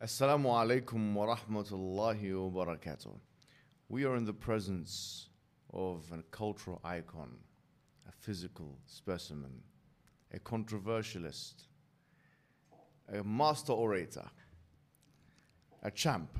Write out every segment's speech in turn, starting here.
Assalamu alaikum wa rahmatullahi wa barakatuh. We are in the presence of a cultural icon, a physical specimen, a controversialist, a master orator, a champ.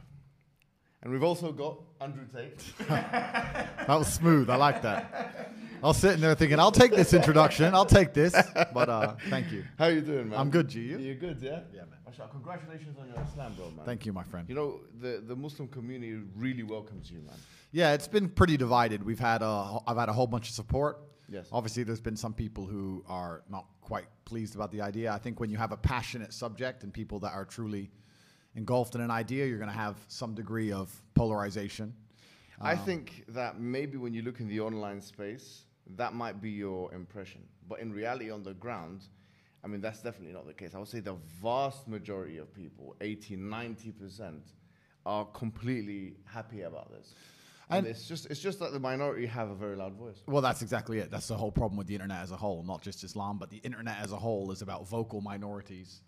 And we've also got Andrew Tate. That was smooth. I like that. I was sitting there thinking, I'll take this introduction. I'll take this. But uh, thank you. How you doing, man? I'm good, G. You? You're good, yeah? Yeah, man. Mashallah, Congratulations on your Islam, bro, man. Thank you, my friend. You know, the, the Muslim community really welcomes you, man. Yeah, it's been pretty divided. We've had a, I've had a whole bunch of support. Yes. Obviously, there's been some people who are not quite pleased about the idea. I think when you have a passionate subject and people that are truly engulfed in an idea, you're going to have some degree of polarization. I think that maybe when you look in the online space, that might be your impression. But in reality, on the ground, I mean, that's definitely not the case. I would say the vast majority of people, 80, 90%, are completely happy about this. And, And- it's just it's just that the minority have a very loud voice. Well, that's exactly it. That's the whole problem with the internet as a whole, not just Islam, but the internet as a whole is about vocal minorities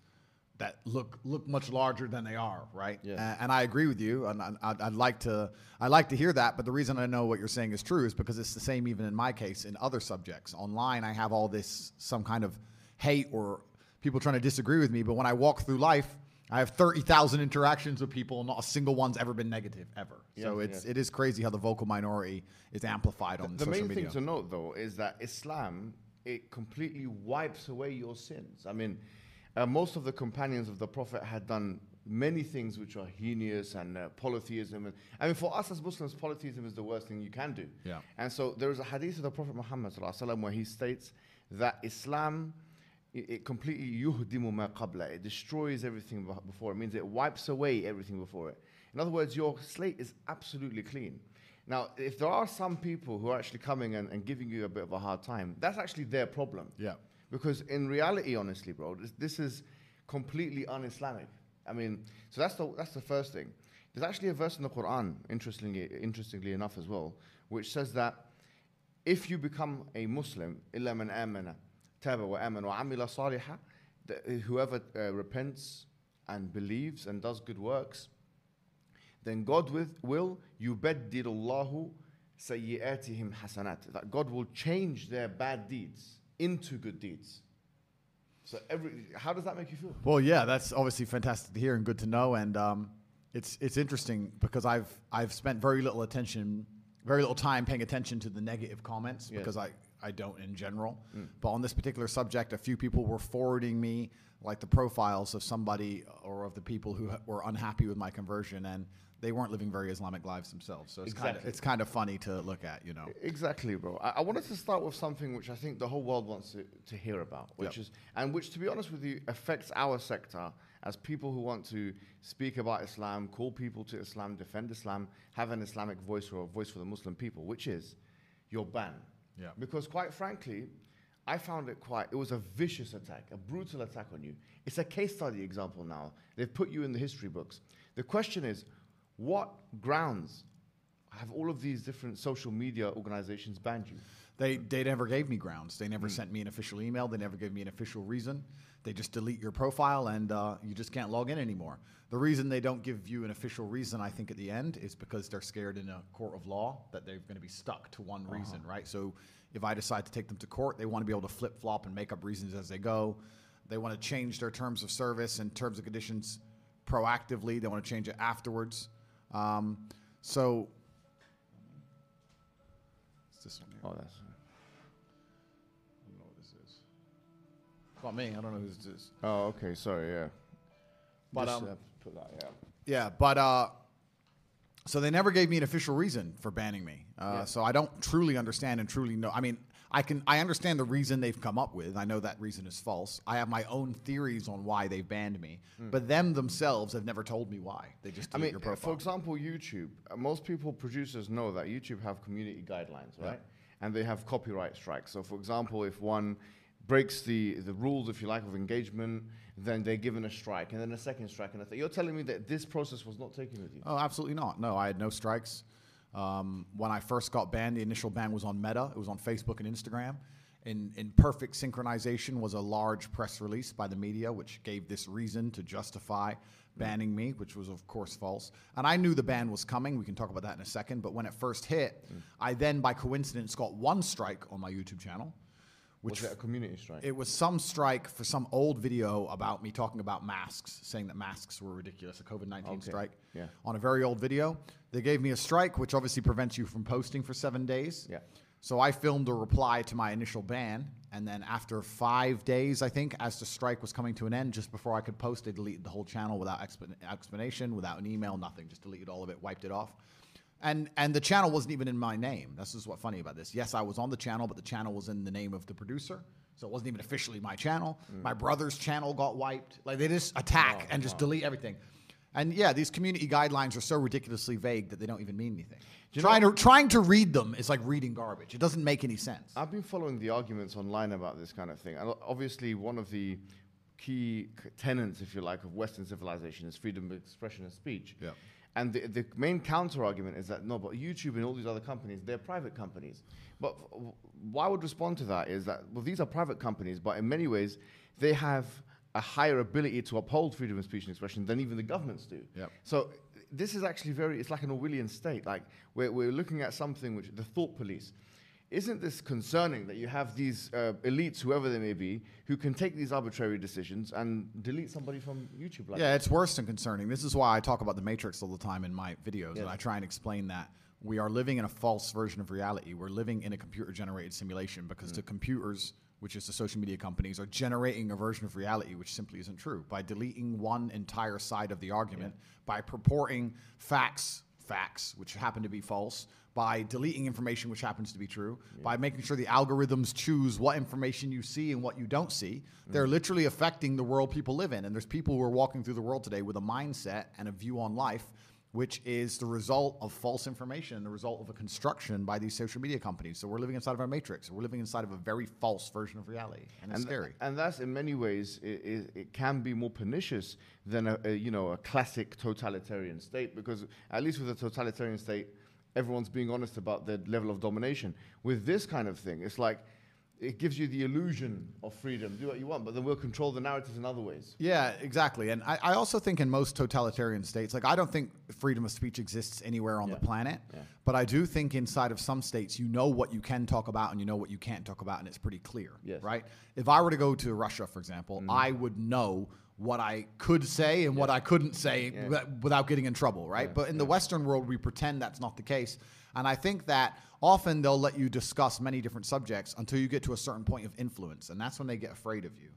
that look look much larger than they are, right? Yeah. A- And, I agree with you, and I- I'd, I'd like to I like to hear that. But the reason I know what you're saying is true is because it's the same even in my case in other subjects. Online, I have all this some kind of hate or people trying to disagree with me, but when I walk through life. I have thirty thousand interactions with people, and not a single one's ever been negative ever. so it's yeah. it is crazy how the vocal minority is amplified on The social main media. thing to note, though, is that Islam it completely wipes away your sins. I mean, uh, most of the companions of the Prophet had done many things which are heinous and uh, polytheism. And, I mean, for us as Muslims, polytheism is the worst thing you can do. Yeah. And so there is a hadith of the Prophet Muhammad sallallahu alaihi wasallam where he states that Islam it, it completely yuhdimu ma qabla. It destroys everything before. It means it wipes away everything before it. In other words, your slate is absolutely clean. Now, if there are some people who are actually coming and, and giving you a bit of a hard time, that's actually their problem. Yeah. Because in reality, honestly, bro, this, this is completely un-Islamic. I mean, so that's the that's the first thing. There's actually a verse in the Quran, interestingly, interestingly enough as well, which says that if you become a Muslim, إلا من آمن تاب وآمن وعمل صالحا, that whoever uh, repents and believes and does good works, then God with, will يبدل الله سيئاتهم حسنات. That God will change their bad deeds into good deeds. So every, how does that make you feel? Well, yeah, that's obviously fantastic to hear and good to know. And um, it's it's interesting because I've I've spent very little attention, very little time paying attention to the negative comments Yes. because I I don't in general. But on this particular subject, a few people were forwarding me like the profiles of somebody or of the people who ha- were unhappy with my conversion and. They weren't living very Islamic lives themselves, so it's kind of it's kind of funny to look at, you know. Exactly, bro. I, I wanted to start with something which I think the whole world wants to, to hear about, which Yep. is, and which, to be honest with you, affects our sector as people who want to speak about Islam, call people to Islam, defend Islam, have an Islamic voice or a voice for the Muslim people, which is your ban. Yeah. Because quite frankly, I found it quite, it was a vicious attack, a brutal attack on you. It's a case study example now. They've put you in the history books. The question is, what grounds have all of these different social media organizations banned you? They they never gave me grounds. They never sent me an official email. They never gave me an official reason. They just delete your profile and uh, you just can't log in anymore. The reason they don't give you an official reason, I think, at the end is because they're scared in a court of law that they're going to be stuck to one reason, right? So if I decide to take them to court, they want to be able to flip flop and make up reasons as they go. They want to change their terms of service and terms and conditions proactively. They want to change it afterwards. Um, so, it's this one here. Oh, that's. I don't know what this is. It's not me. I don't know who this is. Oh, okay. Sorry. Yeah. But, Just, um, uh, put that. Yeah. Yeah, but uh, so they never gave me an official reason for banning me. Uh, Yeah. So I don't truly understand and truly know. I mean, I can I understand the reason they've come up with. I know that reason is false. I have my own theories on why they banned me, but them themselves have never told me why. They just. I mean, your profile. for example, YouTube. Uh, most people, producers, know that YouTube have community guidelines, right? And they have copyright strikes. So, for example, if one breaks the, the rules, if you like, of engagement, then they're given a strike, and then a second strike, and a th- You're telling me that this process was not taken with you? Oh, absolutely not. No, I had no strikes. Um, when I first got banned, the initial ban was on Meta. It was on Facebook and Instagram. In, in perfect synchronization was a large press release by the media, which gave this reason to justify banning me, which was of course false. And I knew the ban was coming. We can talk about that in a second. But when it first hit, I then, by coincidence, got one strike on my YouTube channel. Was it a community strike? It was some strike for some old video about me talking about masks, saying that masks were ridiculous, a COVID 19 Okay. strike. Yeah. On a very old video. They gave me a strike, which obviously prevents you from posting for seven days. Yeah. So I filmed a reply to my initial ban. And then after five days, I think, as the strike was coming to an end, just before I could post, they deleted the whole channel without explan- explanation, without an email, nothing. Just deleted all of it, wiped it off. And and the channel wasn't even in my name. This is what's funny about this. Yes, I was on the channel, but the channel was in the name of the producer. So it wasn't even officially my channel. Mm. My brother's channel got wiped. Like they just attack oh, and just delete everything. And yeah, these community guidelines are so ridiculously vague that they don't even mean anything. trying to trying to read them is like reading garbage. It doesn't make any sense. I've been following the arguments online about this kind of thing. And obviously, one of the key tenets, if you like, of Western civilization is freedom of expression and speech. Yeah. And the, the main counter argument is that no, but YouTube and all these other companies, they're private companies. But w- why I would respond to that is that, well, these are private companies, but in many ways, they have a higher ability to uphold freedom of speech and expression than even the governments do. Yep. So this is actually very, it's like an Orwellian state. Like we're, we're looking at something which, the thought police. Isn't this concerning that you have these uh, elites, whoever they may be, who can take these arbitrary decisions and delete somebody from YouTube? Like Yeah, it's worse than concerning. This is why I talk about the Matrix all the time in my videos, and I try and explain that we are living in a false version of reality. We're living in a computer generated simulation because the computers, which is the social media companies, are generating a version of reality which simply isn't true by deleting one entire side of the argument, by purporting facts, facts, which happen to be false. By deleting information which happens to be true, by making sure the algorithms choose what information you see and what you don't see, mm. they're literally affecting the world people live in. And there's people who are walking through the world today with a mindset and a view on life which is the result of false information and the result of a construction by these social media companies. So we're living inside of our matrix. We're living inside of a very false version of reality, and it's and, scary. and that's in many ways it, it, it can be more pernicious than a, a you know a classic totalitarian state because at least with a totalitarian state everyone's being honest about their level of domination with this kind of thing it's like it gives you the illusion of freedom do what you want but then we'll control the narratives in other ways Yeah, exactly. And I, I also think in most totalitarian states, like I don't think freedom of speech exists anywhere on Yeah. the planet, Yeah. but I do think inside of some states, you know what you can talk about and you know what you can't talk about, and it's pretty clear. Yes. Right? If I were to go to Russia, for example, mm. I would know what I could say and what I couldn't say Yeah. without getting in trouble, right? Yeah, But in the Western world, we pretend that's not the case. And I think that often they'll let you discuss many different subjects until you get to a certain point of influence, and that's when they get afraid of you.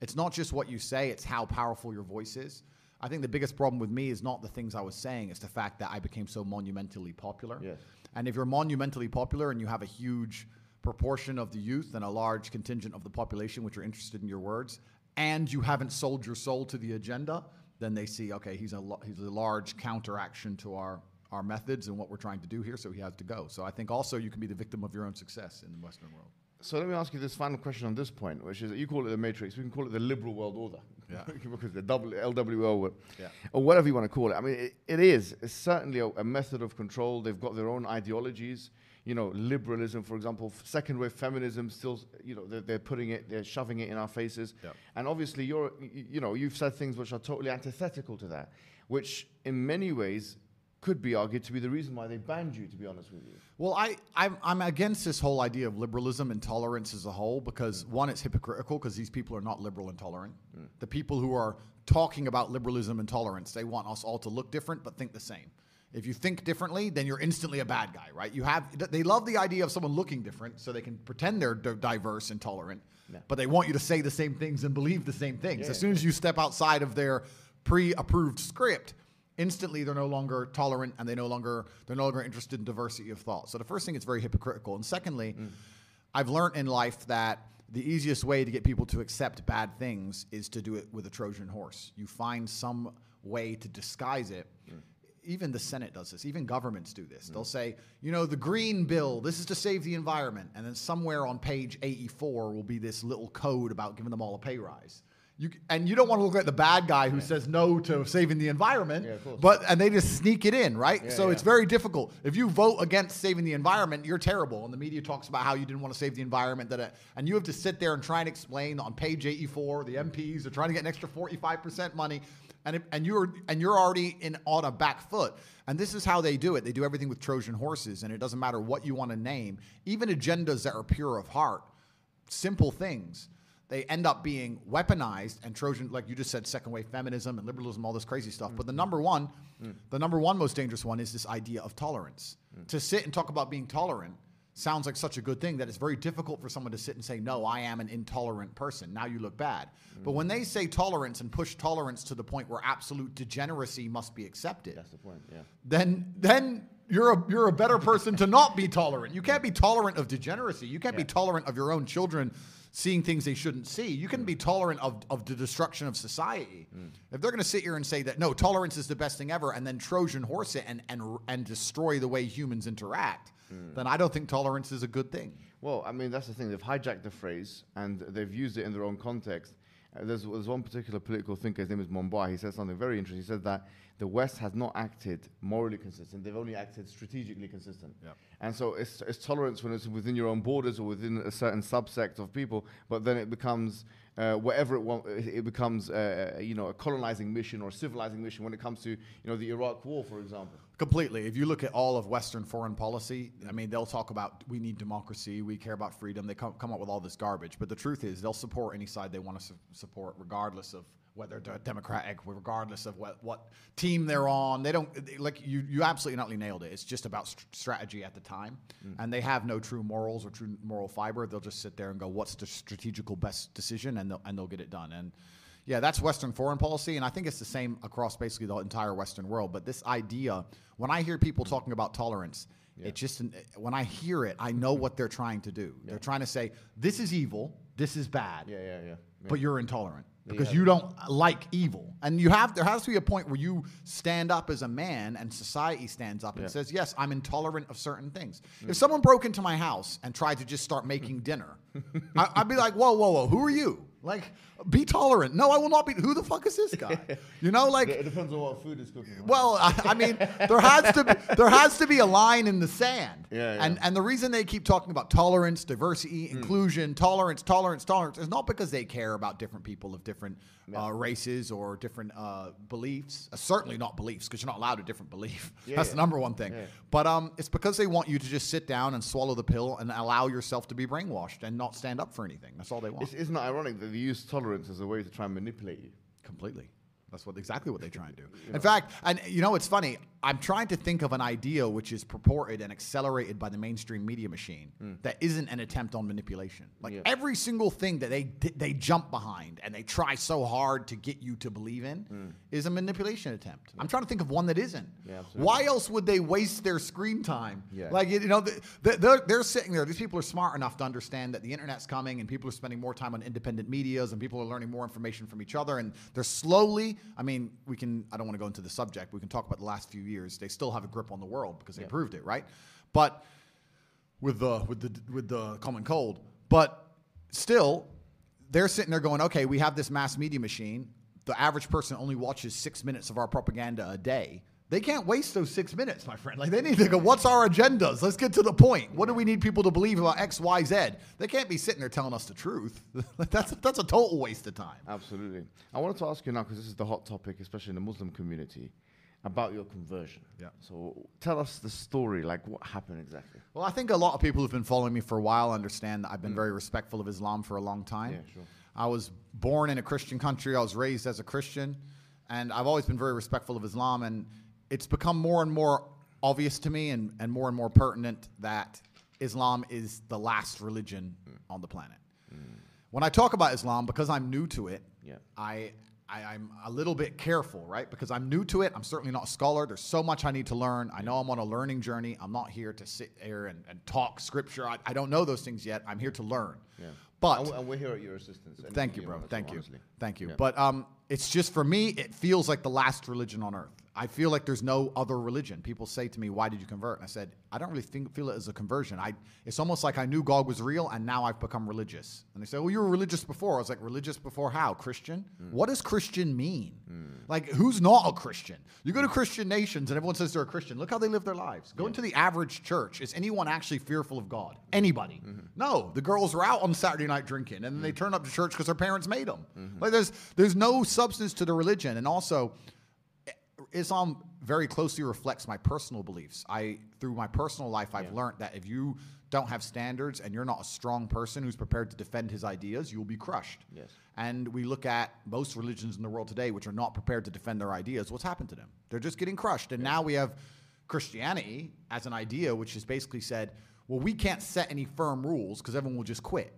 It's not just what you say, it's how powerful your voice is. I think the biggest problem with me is not the things I was saying, it's the fact that I became so monumentally popular. Yes. And if you're monumentally popular and you have a huge proportion of the youth and a large contingent of the population which are interested in your words, and you haven't sold your soul to the agenda, then they see, okay, he's a he's a large counteraction to our our methods and what we're trying to do here, so he has to go. So I think also you can be the victim of your own success in the Western world. so let me ask you this final question on this point which is that you call it the matrix we can call it the liberal world order Yeah. because the W- LWO or, Yeah. or whatever you want to call it. I mean, it, it is. It's certainly a, a method of control. They've got their own ideologies. You know, liberalism, for example, second wave feminism, still, you know, they're, they're putting it, they're shoving it in our faces. Yeah. And obviously, you're, y- y- you know, you've said things which are totally antithetical to that, which in many ways could be argued to be the reason why they banned you, to be honest with you. Well, I, I'm, I'm against this whole idea of liberalism and tolerance as a whole because, mm. one, it's hypocritical because these people are not liberal and tolerant. Mm. The people who are talking about liberalism and tolerance, they want us all to look different but think the same. If you think differently, then you're instantly a bad guy, right? You have they love the idea of someone looking different so they can pretend they're di- diverse and tolerant, but they want you to say the same things and believe the same things. Yeah, as soon as you step outside of their pre-approved script, instantly they're no longer tolerant and they no longer they're no longer interested in diversity of thought. So the first thing it's very hypocritical. And secondly, mm. I've learned in life that the easiest way to get people to accept bad things is to do it with a Trojan horse. You find some way to disguise it. Mm. Even the Senate does this. Even governments do this. They'll mm. say, you know, the green bill, this is to save the environment. And then somewhere on page 84 will be this little code about giving them all a pay rise. You, and you don't want to look like the bad guy who says no to saving the environment, Yeah, but and they just sneak it in, right? Yeah, so it's very difficult. If you vote against saving the environment, you're terrible. And the media talks about how you didn't want to save the environment, that it- and you have to sit there and try and explain on page 84. The MPs are trying to get an extra 45% money. And it, and you're and you're already in on a back foot. And this is how they do it. They do everything with Trojan horses, and it doesn't matter what you want to name, even agendas that are pure of heart, simple things. They end up being weaponized and Trojan, like you just said, second wave feminism and liberalism, all this crazy stuff. But the mm-hmm. number one, mm. the number one most dangerous one is this idea of tolerance. Mm. To sit and talk about being tolerant sounds like such a good thing that it's very difficult for someone to sit and say, No, I am an intolerant person. Now you look bad. But when they say tolerance and push tolerance to the point where absolute degeneracy must be accepted, That's the point. Yeah. then then you're a you're a better person to not be tolerant. You can't be tolerant of degeneracy. You can't be tolerant of your own children seeing things they shouldn't see. You can be mm. tolerant of, of the destruction of society. Mm. If they're going to sit here and say that no, tolerance is the best thing ever, and then Trojan horse it and and and destroy the way humans interact, then I don't think tolerance is a good thing. Well, I mean, that's the thing. They've hijacked the phrase and they've used it in their own context. Uh, there's, there's one particular political thinker, his name is Mumbai. He said something very interesting. He said that the West has not acted morally consistent, they've only acted strategically consistent. Yep. And so it's, it's tolerance when it's within your own borders or within a certain subsect of people, but then it becomes uh, whatever it wants, it becomes uh, uh, you know a colonizing mission or a civilizing mission when it comes to you know the Iraq War, for example. Completely. If you look at all of Western foreign policy, I mean, they'll talk about we need democracy, we care about freedom. They come, come up with all this garbage. But the truth is, they'll support any side they want to su- support, regardless of whether they're democratic, regardless of what, what team they're on. They don't they- like you. You absolutely not nailed it. It's just about st- strategy at the time, mm. and they have no true morals or true moral fiber. They'll just sit there and go, "What's the strategical best decision?" and they'll and they'll get it done. And yeah, that's Western foreign policy, and I think it's the same across basically the entire Western world. But this idea, when I hear people mm-hmm. talking about tolerance, it just when I hear it, I know what they're trying to do. They're trying to say this is evil, this is bad, Yeah, yeah, yeah. but you're intolerant because Yeah. you don't like evil, and you have there has to be a point where you stand up as a man, and society stands up and says, "Yes, I'm intolerant of certain things." Mm. If someone broke into my house and tried to just start making dinner, I, I'd be like, "Whoa, whoa, whoa! Who are you?" Like, be tolerant. No, I will not be. Who the fuck is this guy? You know, like It depends on what food is cooking. right? well, I, I mean, there has to be, there has to be a line in the sand. Yeah, yeah. And and the reason they keep talking about tolerance, diversity, inclusion, tolerance, tolerance, tolerance is not because they care about different people of different uh, races or different uh, beliefs. Uh, certainly not beliefs, because you're not allowed a different belief. Yeah, That's yeah. the number one thing. Yeah. But um, it's because they want you to just sit down and swallow the pill and allow yourself to be brainwashed and not stand up for anything. That's all they want. It's, isn't it ironic that they use tolerance as a way to try and manipulate you? Completely. That's what exactly what they try and do. In fact, and you know, it's funny. I'm trying to think of an idea which is purported and accelerated by the mainstream media machine hmm. that isn't an attempt on manipulation. Like Yeah. every single thing that they they jump behind and they try so hard to get you to believe in hmm. is a manipulation attempt. I'm trying to think of one that isn't. Yeah. Why else would they waste their screen time? Yeah. Like you know, th- th- they're, they're sitting there. These people are smart enough to understand that the internet's coming, and people are spending more time on independent medias, and people are learning more information from each other, and they're slowly. I mean, we can. I don't want to go into the subject. We can talk about the last few years. They still have a grip on the world because they proved it, right? But with the with the with the common cold, but still, they're sitting there going, okay, we have this mass media machine. The average person only watches six minutes of our propaganda a day. They can't waste those six minutes, my friend. Like they need to go, what's our agendas? Let's get to the point. What do we need people to believe about X, Y, Z? They can't be sitting there telling us the truth. that's that's a total waste of time. Absolutely. I wanted to ask you now, because this is the hot topic, especially in the Muslim community, about your conversion. Yeah. So tell us the story, like what happened exactly. Well, I think a lot of people who've been following me for a while understand that I've been mm. very respectful of Islam for a long time. Yeah, sure. I was born in a Christian country. I was raised as a Christian, and I've always been very respectful of Islam. And it's become more and more obvious to me, and, and more and more pertinent that Islam is the last religion on the planet. When I talk about Islam, because I'm new to it, Yeah. I, I I'm a little bit careful, right? Because I'm new to it. I'm certainly not a scholar. There's so much I need to learn. I know I'm on a learning journey. I'm not here to sit here and, and talk scripture. I, I don't know those things yet. I'm here to learn. Yeah. But and, we- and we're here at your assistance. Thank you, you bro. want us to, Thank you. Thank you. Yeah. But um, it's just for me, it feels like the last religion on earth. I feel like there's no other religion. People say to me, "Why did you convert?" And I said, "I don't really think, feel it as a conversion. I it's almost like I knew God was real, and now I've become religious." And they say, "Well, you were religious before." I was like, "Religious before how? Christian? Hmm. What does Christian mean? Hmm. Like, who's not a Christian? You go to Christian nations and everyone says they're a Christian. Look how they live their lives. Go into the average church. Is anyone actually fearful of God? Hmm. Anybody? Hmm. No. The girls are out on Saturday night drinking and then they turn up to church because their parents made them. Like, there's, there's no substance to the religion. And also, Islam um, very closely reflects my personal beliefs. I through my personal life I've learned that if you don't have standards and you're not a strong person who's prepared to defend his ideas, you'll be crushed. Yes. And we look at most religions in the world today which are not prepared to defend their ideas, what's happened to them? They're just getting crushed. And now we have Christianity as an idea which has basically said, well, we can't set any firm rules because everyone will just quit.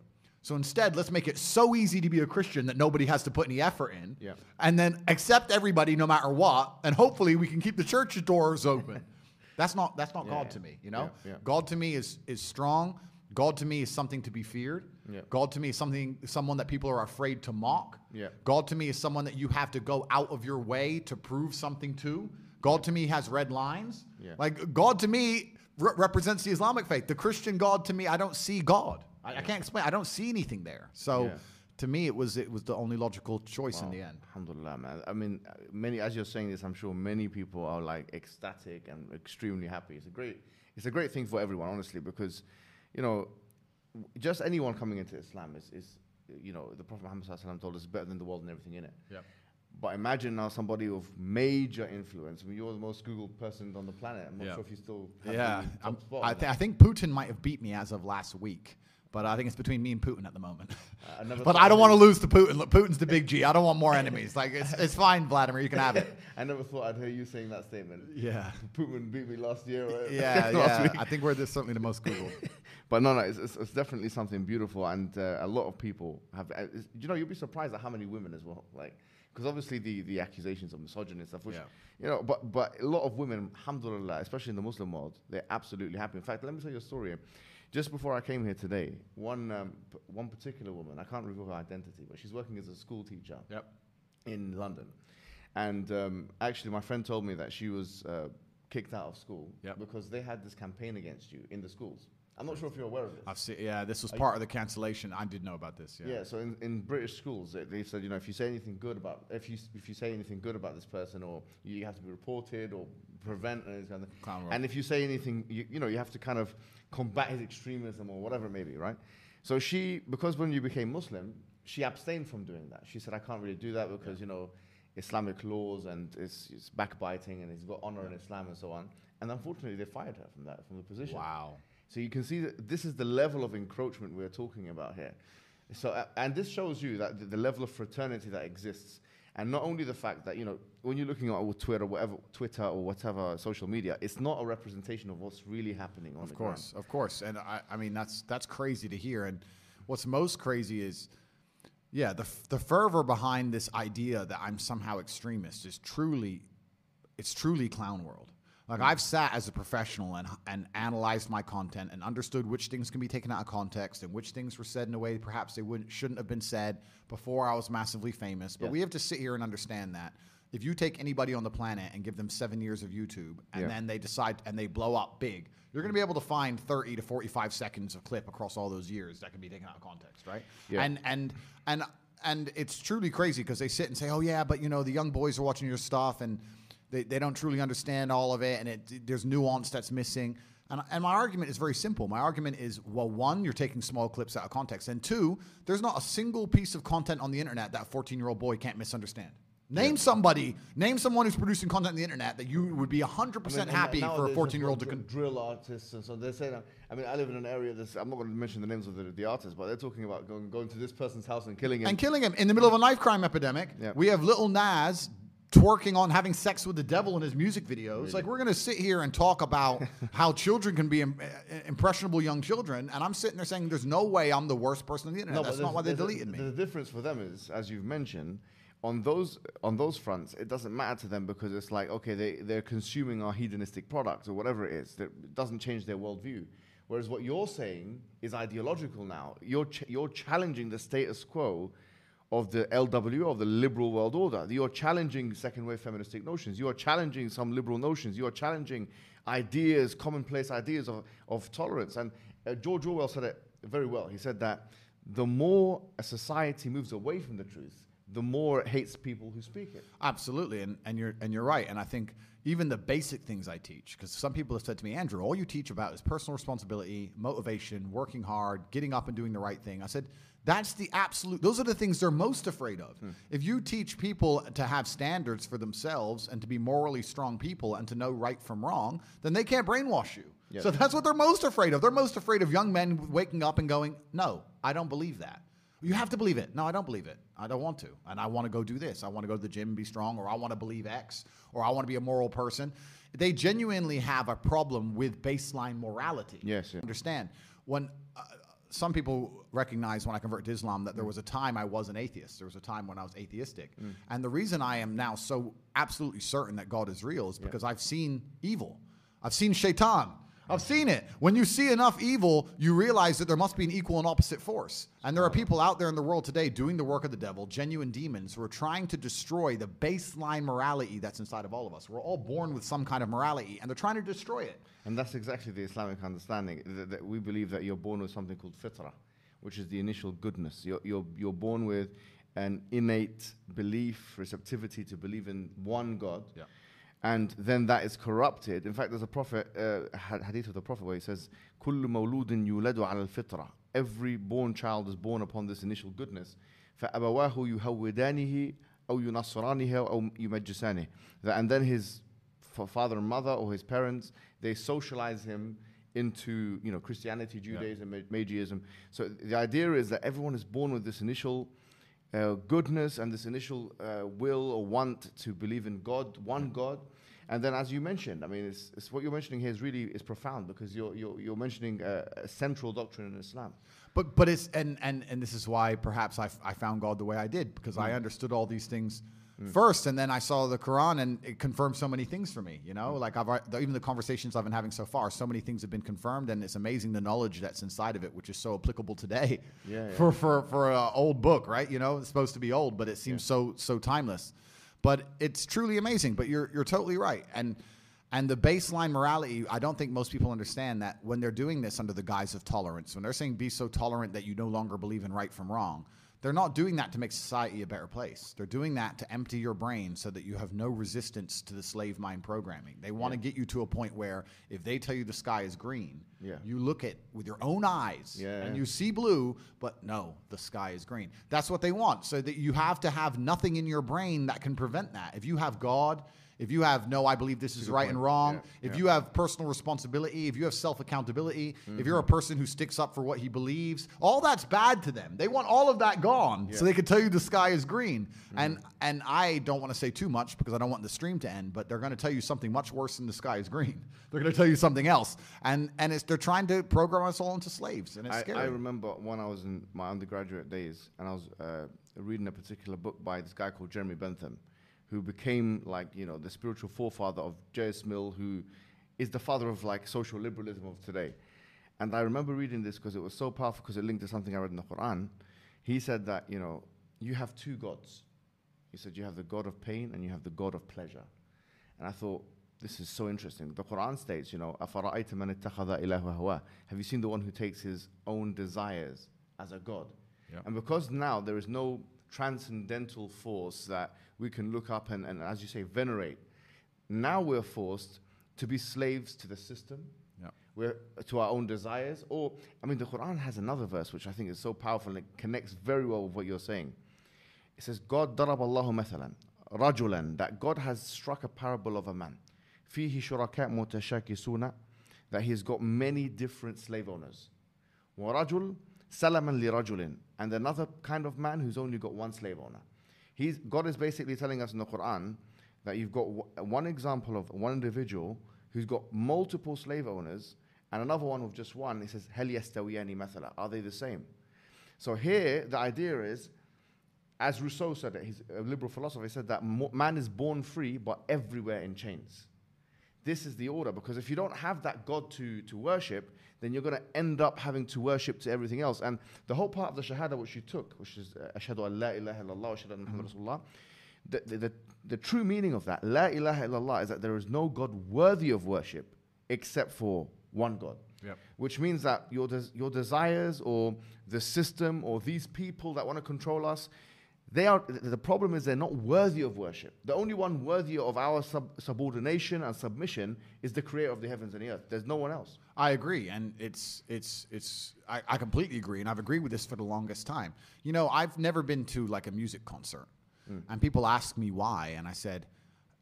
So instead, let's make it so easy to be a Christian that nobody has to put any effort in. Yeah. And then accept everybody no matter what, and hopefully we can keep the church doors open. that's not that's not God yeah. to me, you know? Yeah, yeah. God to me is is strong. God to me is something to be feared. Yeah. God to me is something someone that people are afraid to mock. Yeah. God to me is someone that you have to go out of your way to prove something to. God to me has red lines. Yeah. Like God to me re- represents the Islamic faith. The Christian God to me, I don't see God. I, I can't explain. I don't see anything there. So Yeah. to me, it was it was the only logical choice in the end. Alhamdulillah, man. I mean, uh, many as you're saying this, I'm sure many people are like ecstatic and extremely happy. It's a great, it's a great thing for everyone, honestly, because you know, just anyone coming into Islam is, is you know, the Prophet Muhammad Sallallahu Alaihi Wasallam told us it's better than the world and everything in it. Yep. But imagine now somebody of major influence. I mean, you're the most Googled person on the planet. I'm not Yeah. sure if you still have Yeah, the top I'm- spot. I, th- I think Putin might have beat me as of last week, but I think it's between me and Putin at the moment. Never but I don't want to lose to Putin. Look, Putin's the big G. I don't want more enemies. Like it's, it's fine, Vladimir. You can have it. I never thought I'd hear you saying that statement. Yeah. Putin beat me last year. Or Yeah, last yeah. week. I think we're the, certainly the most Googled. But no, no, it's, it's, it's definitely something beautiful, and uh, a lot of people have. Uh, you know, you'll be surprised at how many women as well. Like, because obviously the, the accusations of misogyny and stuff, which Yeah. you know, but but a lot of women, alhamdulillah, especially in the Muslim world, they're absolutely happy. In fact, let me tell you a story. Just before I came here today, one um, p- one particular woman, I can't reveal her identity, but she's working as a school teacher Yep. in London. And um, actually, my friend told me that she was uh, kicked out of school Yep. because they had this campaign against you in the schools. I'm not sure if you're aware of this. I've seen. Yeah, this was part of the cancellation. I did know about this. Yeah. Yeah, so in, in British schools, they, they said, you know, if you say anything good about, if you, if you say anything good about this person, or you have to be reported or prevent, and, kind of and if you say anything, you, you know, you have to kind of combat his extremism or whatever it may be, right? So she, because when you became Muslim, she abstained from doing that. She said, I can't really do that because, you know, Islamic laws and it's, it's backbiting and he's got honor in Islam and so on. And unfortunately, they fired her from that, from the position. Wow. So you can see that this is the level of encroachment we're talking about here. So, uh, and this shows you that the, the level of fraternity that exists, and not only the fact that you know when you're looking at Twitter, whatever Twitter or whatever social media, it's not a representation of what's really happening on Of the course, of course, and I, I mean that's that's crazy to hear. And what's most crazy is, yeah, the the fervor behind this idea that I'm somehow extremist is truly, it's truly clown world. Like I've sat as a professional and and analyzed my content and understood which things can be taken out of context and which things were said in a way perhaps they wouldn't shouldn't have been said before I was massively famous. But Yeah. we have to sit here and understand that if you take anybody on the planet and give them seven years of YouTube and Yeah. then they decide and they blow up big, you're going to be able to find 30 to 45 seconds of clip across all those years that can be taken out of context, right? Yeah. And and and and it's truly crazy because they sit and say, "Oh yeah, but you know the young boys are watching your stuff and they, they don't truly understand all of it and it, there's nuance that's missing." And, and my argument is very simple. My argument is, well, one, you're taking small clips out of context, and two, there's not a single piece of content on the internet that a 14 year old boy can't misunderstand. Name somebody, name someone who's producing content on the internet that you would be 100% I mean, happy for a 14 year old to con- drill artists and so they're saying. I mean, I live in an area. That's, I'm not going to mention the names of the, the artists, but they're talking about going going to this person's house and killing him. and killing him in the middle of a knife crime epidemic. Yeah. We have Lil Nas twerking on having sex with the devil in his music videos. Like we're gonna sit here and talk about how children can be im- impressionable young children, and I'm sitting there saying there's no way I'm the worst person on the internet. That's not why they deleted me. The difference for them is, as you've mentioned, on those on those fronts, it doesn't matter to them because it's like okay, they they're consuming our hedonistic products or whatever it is. That it doesn't change their worldview. Whereas what you're saying is ideological now. You're ch- you're challenging the status quo of the LW of the liberal world order. You're challenging second wave feministic notions. You are challenging some liberal notions. You are challenging ideas, commonplace ideas of, of tolerance. And uh, George Orwell said it very well. He said that the more a society moves away from the truth, the more it hates people who speak it. Absolutely, and, and you're and you're right. And I think even the basic things I teach, because some people have said to me, Andrew, all you teach about is personal responsibility, motivation, working hard, getting up and doing the right thing. I said, that's the absolute, those are the things they're most afraid of. Hmm. If you teach people to have standards for themselves and to be morally strong people and to know right from wrong, then they can't brainwash you. Yep. So that's what they're most afraid of. They're most afraid of young men waking up and going, no, I don't believe that. You have to believe it. No, I don't believe it. I don't want to. And I want to go do this. I want to go to the gym and be strong, or I want to believe X, or I want to be a moral person. They genuinely have a problem with baseline morality. Yes. Yeah. Understand? When uh, some people recognize when I convert to Islam that there was a time I was an atheist. There was a time when I was atheistic. Mm. And the reason I am now so absolutely certain that God is real is because yeah. I've seen evil. I've seen shaitan. I've seen it. When you see enough evil, you realize that there must be an equal and opposite force. And there are people out there in the world today doing the work of the devil, genuine demons, who are trying to destroy the baseline morality that's inside of all of us. We're all born with some kind of morality, and they're trying to destroy it. And that's exactly the Islamic understanding. That, that we believe that you're born with something called fitrah, which is the initial goodness. You're, you're, you're born with an innate belief, receptivity to believe in one God. Yeah and then that is corrupted. In fact, there's a prophet, uh, hadith of the prophet where he says, كل مولود يولد على الفطرة. Every born child is born upon this initial goodness. فأبواه يهودانه أو ينصرانه أو يمجسانه. And then his father and mother or his parents, they socialize him into you know Christianity, Judaism, yeah. Magiism. So the idea is that everyone is born with this initial uh, goodness and this initial uh, will or want to believe in God, one God. and then, as you mentioned, I mean, it's, it's what you're mentioning here is really is profound because you're, you're, you're mentioning a, a, central doctrine in Islam. But, but it's, and, and, and this is why perhaps I, I found God the way I did because mm. I understood all these things mm. first, and then I saw the Quran, and it confirmed so many things for me. You know, mm. like I've even the conversations I've been having so far, so many things have been confirmed, and it's amazing the knowledge that's inside of it, which is so applicable today. Yeah, yeah. For for for an old book, right? You know, it's supposed to be old, but it seems yeah. so so timeless. But it's truly amazing. But you're you're totally right, and. And the baseline morality, I don't think most people understand that when they're doing this under the guise of tolerance, when they're saying be so tolerant that you no longer believe in right from wrong, they're not doing that to make society a better place. They're doing that to empty your brain so that you have no resistance to the slave mind programming. They want to yeah. get you to a point where if they tell you the sky is green, yeah. you look at with your own eyes yeah, and you see blue, but no, the sky is green. That's what they want. So that you have to have nothing in your brain that can prevent that. If you have God, if you have no, I believe this is right point. and wrong, yeah, if yeah. you have personal responsibility, if you have self accountability, mm-hmm. if you're a mm-hmm. person who sticks up for what he believes, all that's bad to them. They want all of that gone yeah. so they can tell you the sky is green. Mm-hmm. And and I don't want to say too much because I don't want the stream to end, but they're going to tell you something much worse than the sky is green. They're going to tell you something else, and and it's they're trying to program us all into slaves, and it's I, scary. I remember when I was in my undergraduate days, and I was uh, reading a particular book by this guy called Jeremy Bentham who became like you know the spiritual forefather of J.S. Mill, who is the father of like social liberalism of today. And I remember reading this because it was so powerful because it linked to something I read in the Quran. He said that you know you have two gods. He said you have the God of pain and you have the God of pleasure. And I thought this is so interesting. The Quran states, you know, Have you seen the one who takes his own desires as a god? Yep. And because now there is no transcendental force that we can look up and, and, as you say, venerate. Now we're forced to be slaves to the system, yeah. we're to our own desires. Or, I mean, the Quran has another verse which I think is so powerful and it connects very well with what you're saying. It says, God darab Allahu mathalan, rajulan, that God has struck a parable of a man. Fihi shuraka mutashakisuna, that he has got many different slave owners. Wa Salaman li rajulin, and another kind of man who's only got one slave owner. He's, God is basically telling us in the Quran that you've got w- one example of one individual who's got multiple slave owners and another one with just one. He says, Hel yastawiyani mathala. Are they the same? So here, the idea is, as Rousseau said, it, he's a liberal philosopher, he said that mo- man is born free but everywhere in chains. This is the order because if you don't have that God to, to worship, then you're going to end up having to worship to everything else. And the whole part of the Shahada which you took, which is uh, Ashhadu an la ilaha illallah ashhadu anna Muhammad Rasulullah, the, the, the, the true meaning of that, La ilaha illallah, is that there is no God worthy of worship except for one God. Yep. Which means that your, des- your desires or the system or these people that want to control us, they are the problem is they're not worthy of worship. The only one worthy of our sub- subordination and submission is the creator of the heavens and the earth. There's no one else. I agree, and it's it's it's I, I completely agree, and I've agreed with this for the longest time. You know, I've never been to like a music concert, hmm. and people ask me why, and I said,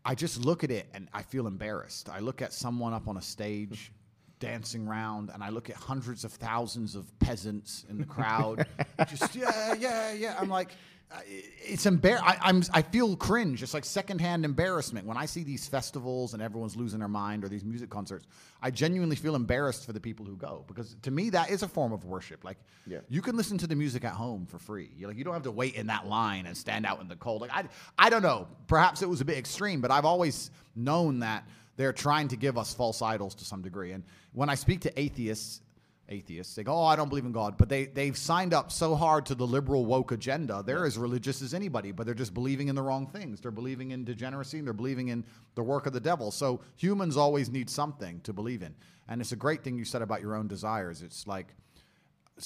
I just look at it and I feel embarrassed. I look at someone up on a stage. Dancing around, and I look at hundreds of thousands of peasants in the crowd, just yeah, yeah, yeah. I'm like, it's embarrassing. I, I'm I feel cringe. It's like secondhand embarrassment when I see these festivals and everyone's losing their mind or these music concerts. I genuinely feel embarrassed for the people who go because to me that is a form of worship. Like Yeah. you can listen to the music at home for free. You like you don't have to wait in that line and stand out in the cold. Like I I don't know. Perhaps it was a bit extreme, but I've always known that they're trying to give us false idols to some degree. And when I speak to atheists atheists. They go, "Oh, I don't believe in God," but they they've signed up so hard to the liberal woke agenda. They're as religious as anybody, but they're just believing in the wrong things. They're believing in degeneracy. And they're believing in the work of the devil. So humans always need something to believe in, and it's a great thing you said about your own desires. It's like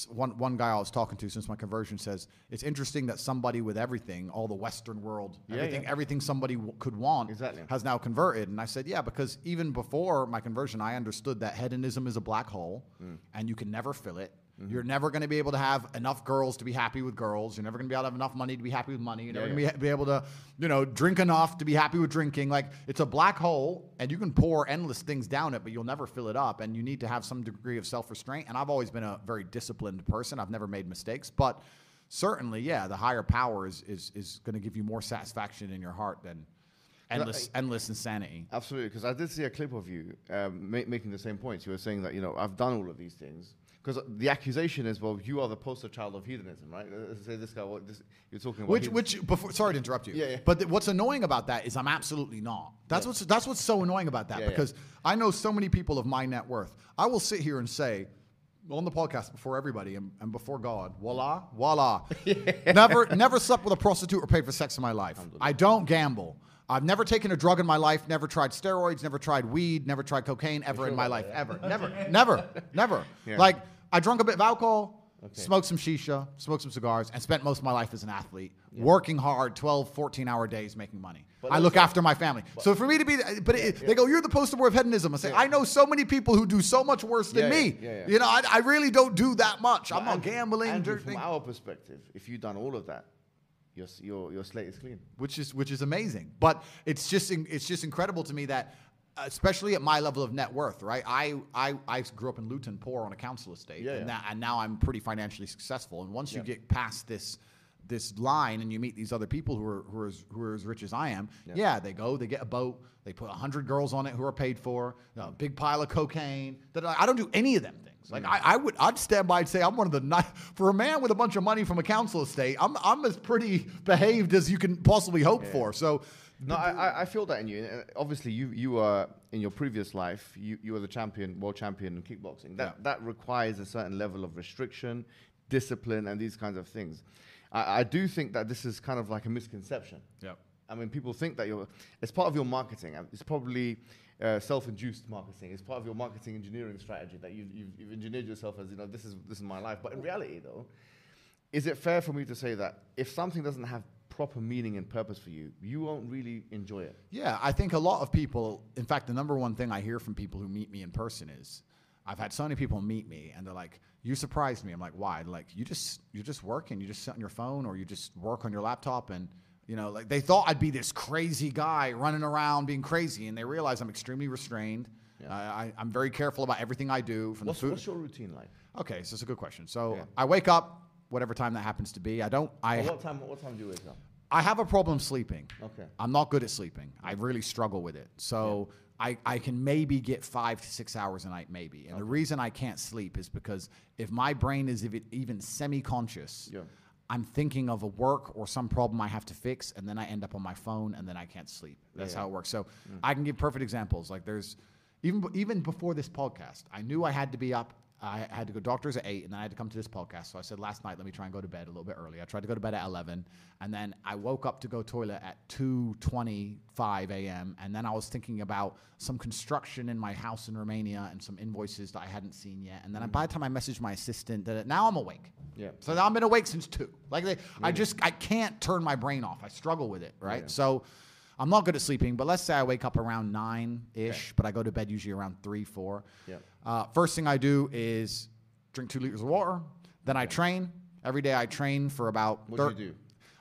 one one guy I was talking to since my conversion says it's interesting that somebody with everything, all the Western world, Yeah, everything yeah. everything somebody w- could want, Exactly. has now converted. And I said, yeah, because even before my conversion, I understood that hedonism is a black hole, Mm. and you can never fill it. Mm-hmm. You're never going to be able to have enough girls to be happy with girls. You're never going to be able to have enough money to be happy with money. You're never Yeah, going to be, be able to, you know, drink enough to be happy with drinking. Like it's a black hole, and you can pour endless things down it, but you'll never fill it up. And you need to have some degree of self-restraint. And I've always been a very disciplined person. I've never made mistakes, but certainly, yeah, the higher power is is is going to give you more satisfaction in your heart than endless endless insanity. Absolutely, because I did see a clip of you um, ma- making the same points. You were saying that you know I've done all of these things because the accusation is well you are the poster child of hedonism, right? Uh, Say this guy, what this, you're talking about. Which, which, before, sorry to interrupt you. Yeah, yeah. But th- what's annoying about that is I'm absolutely not. That's what's that's what's so annoying about that Yeah, yeah. because I know so many people of my net worth. I will sit here and say on the podcast before everybody and, and before God, wallahi, wallahi. never, never slept with a prostitute or paid for sex in my life. I don't gamble. I've never taken a drug in my life, never tried steroids, never tried weed, never tried cocaine ever in my life, that, ever, never, never, never. Yeah. Like I drank a bit of alcohol, Okay. smoked some shisha, smoked some cigars, and spent most of my life as an athlete, working hard, 12, 14 hour days making money. But I look also- after my family. so for me to be, but it, they go, you're the poster boy of hedonism. I say, I know so many people who do so much worse than Yeah, yeah, me. yeah, yeah. You know, I, I really don't do that much. I'm not gambling, Andrew, from our perspective, if you've done all of that, your your your slate is clean. which is which is amazing. But it's just it's just incredible to me that. Especially at my level of net worth, right? I, I, I grew up in Luton, poor on a council estate, Yeah, and, yeah. that, and now I'm pretty financially successful. And once you get past this this line and you meet these other people who are who are as, who are as rich as I am, Yeah. yeah. they go, they get a boat, they put hundred girls on it who are paid for, a big pile of cocaine. That I, don't do any of them things. Like I, I would, I'd stand by and say I'm one of the ni- for a man with a bunch of money from a council estate. I'm I'm as pretty behaved as you can possibly hope for. So. No, I, I- I feel that in you. And obviously, you you were in your previous life. You you were the champion, world champion in kickboxing. That Yeah. that requires a certain level of restriction, discipline, and these kinds of things. I, I do think that this is kind of like a misconception. Yep. I mean, people think that you're. It's part of your marketing. It's probably uh, self-induced marketing. It's part of your marketing engineering strategy that you've, you've, you've engineered yourself as you know this is this is my life. But in reality, though, is it fair for me to say that if something doesn't have proper meaning and purpose for you, you won't really enjoy it? Yeah, I think a lot of people, in fact, the number one thing I hear from people who meet me in person is I've had so many people meet me and they're like, "You surprised me." I'm like, "Why?" They're like, "You just you're just working. You just sit on your phone or you just work on your laptop and you know, like they thought I'd be this crazy guy running around being crazy, and they realize I'm extremely restrained. Yeah. I, I, I'm very careful about everything I do. From What's, the food. what's your routine like? okay, so it's a good question. So Yeah. I wake up whatever time that happens to be. I don't. I what time? What time do you wake up? I have a problem sleeping. Okay. I'm not good at sleeping. I really struggle with it. So I, I can maybe get five to six hours a night, maybe. And the reason I can't sleep is because if my brain is even, even semi conscious, Yeah. I'm thinking of a work or some problem I have to fix, and then I end up on my phone, and then I can't sleep. That's Yeah, how it works. So mm. I can give perfect examples. Like there's even even before this podcast, I knew I had to be up I had to go doctors at eight, and then I had to come to this podcast. So I said last night, let me try and go to bed a little bit early. I tried to go to bed at eleven, and then I woke up to go toilet at two twenty-five a.m. And then I was thinking about some construction in my house in Romania and some invoices that I hadn't seen yet. And then by the time I messaged my assistant, that now I'm awake. Yeah. So now I've been awake since two. Like they, I just I can't turn my brain off. I struggle with it. Right. Yeah. So. I'm not good at sleeping, but let's say I wake up around nine ish, Okay. but I go to bed usually around three, four. Yeah. Uh, first thing I do is drink two liters of water. Then I train. Every day I train for about. What thir- do you do?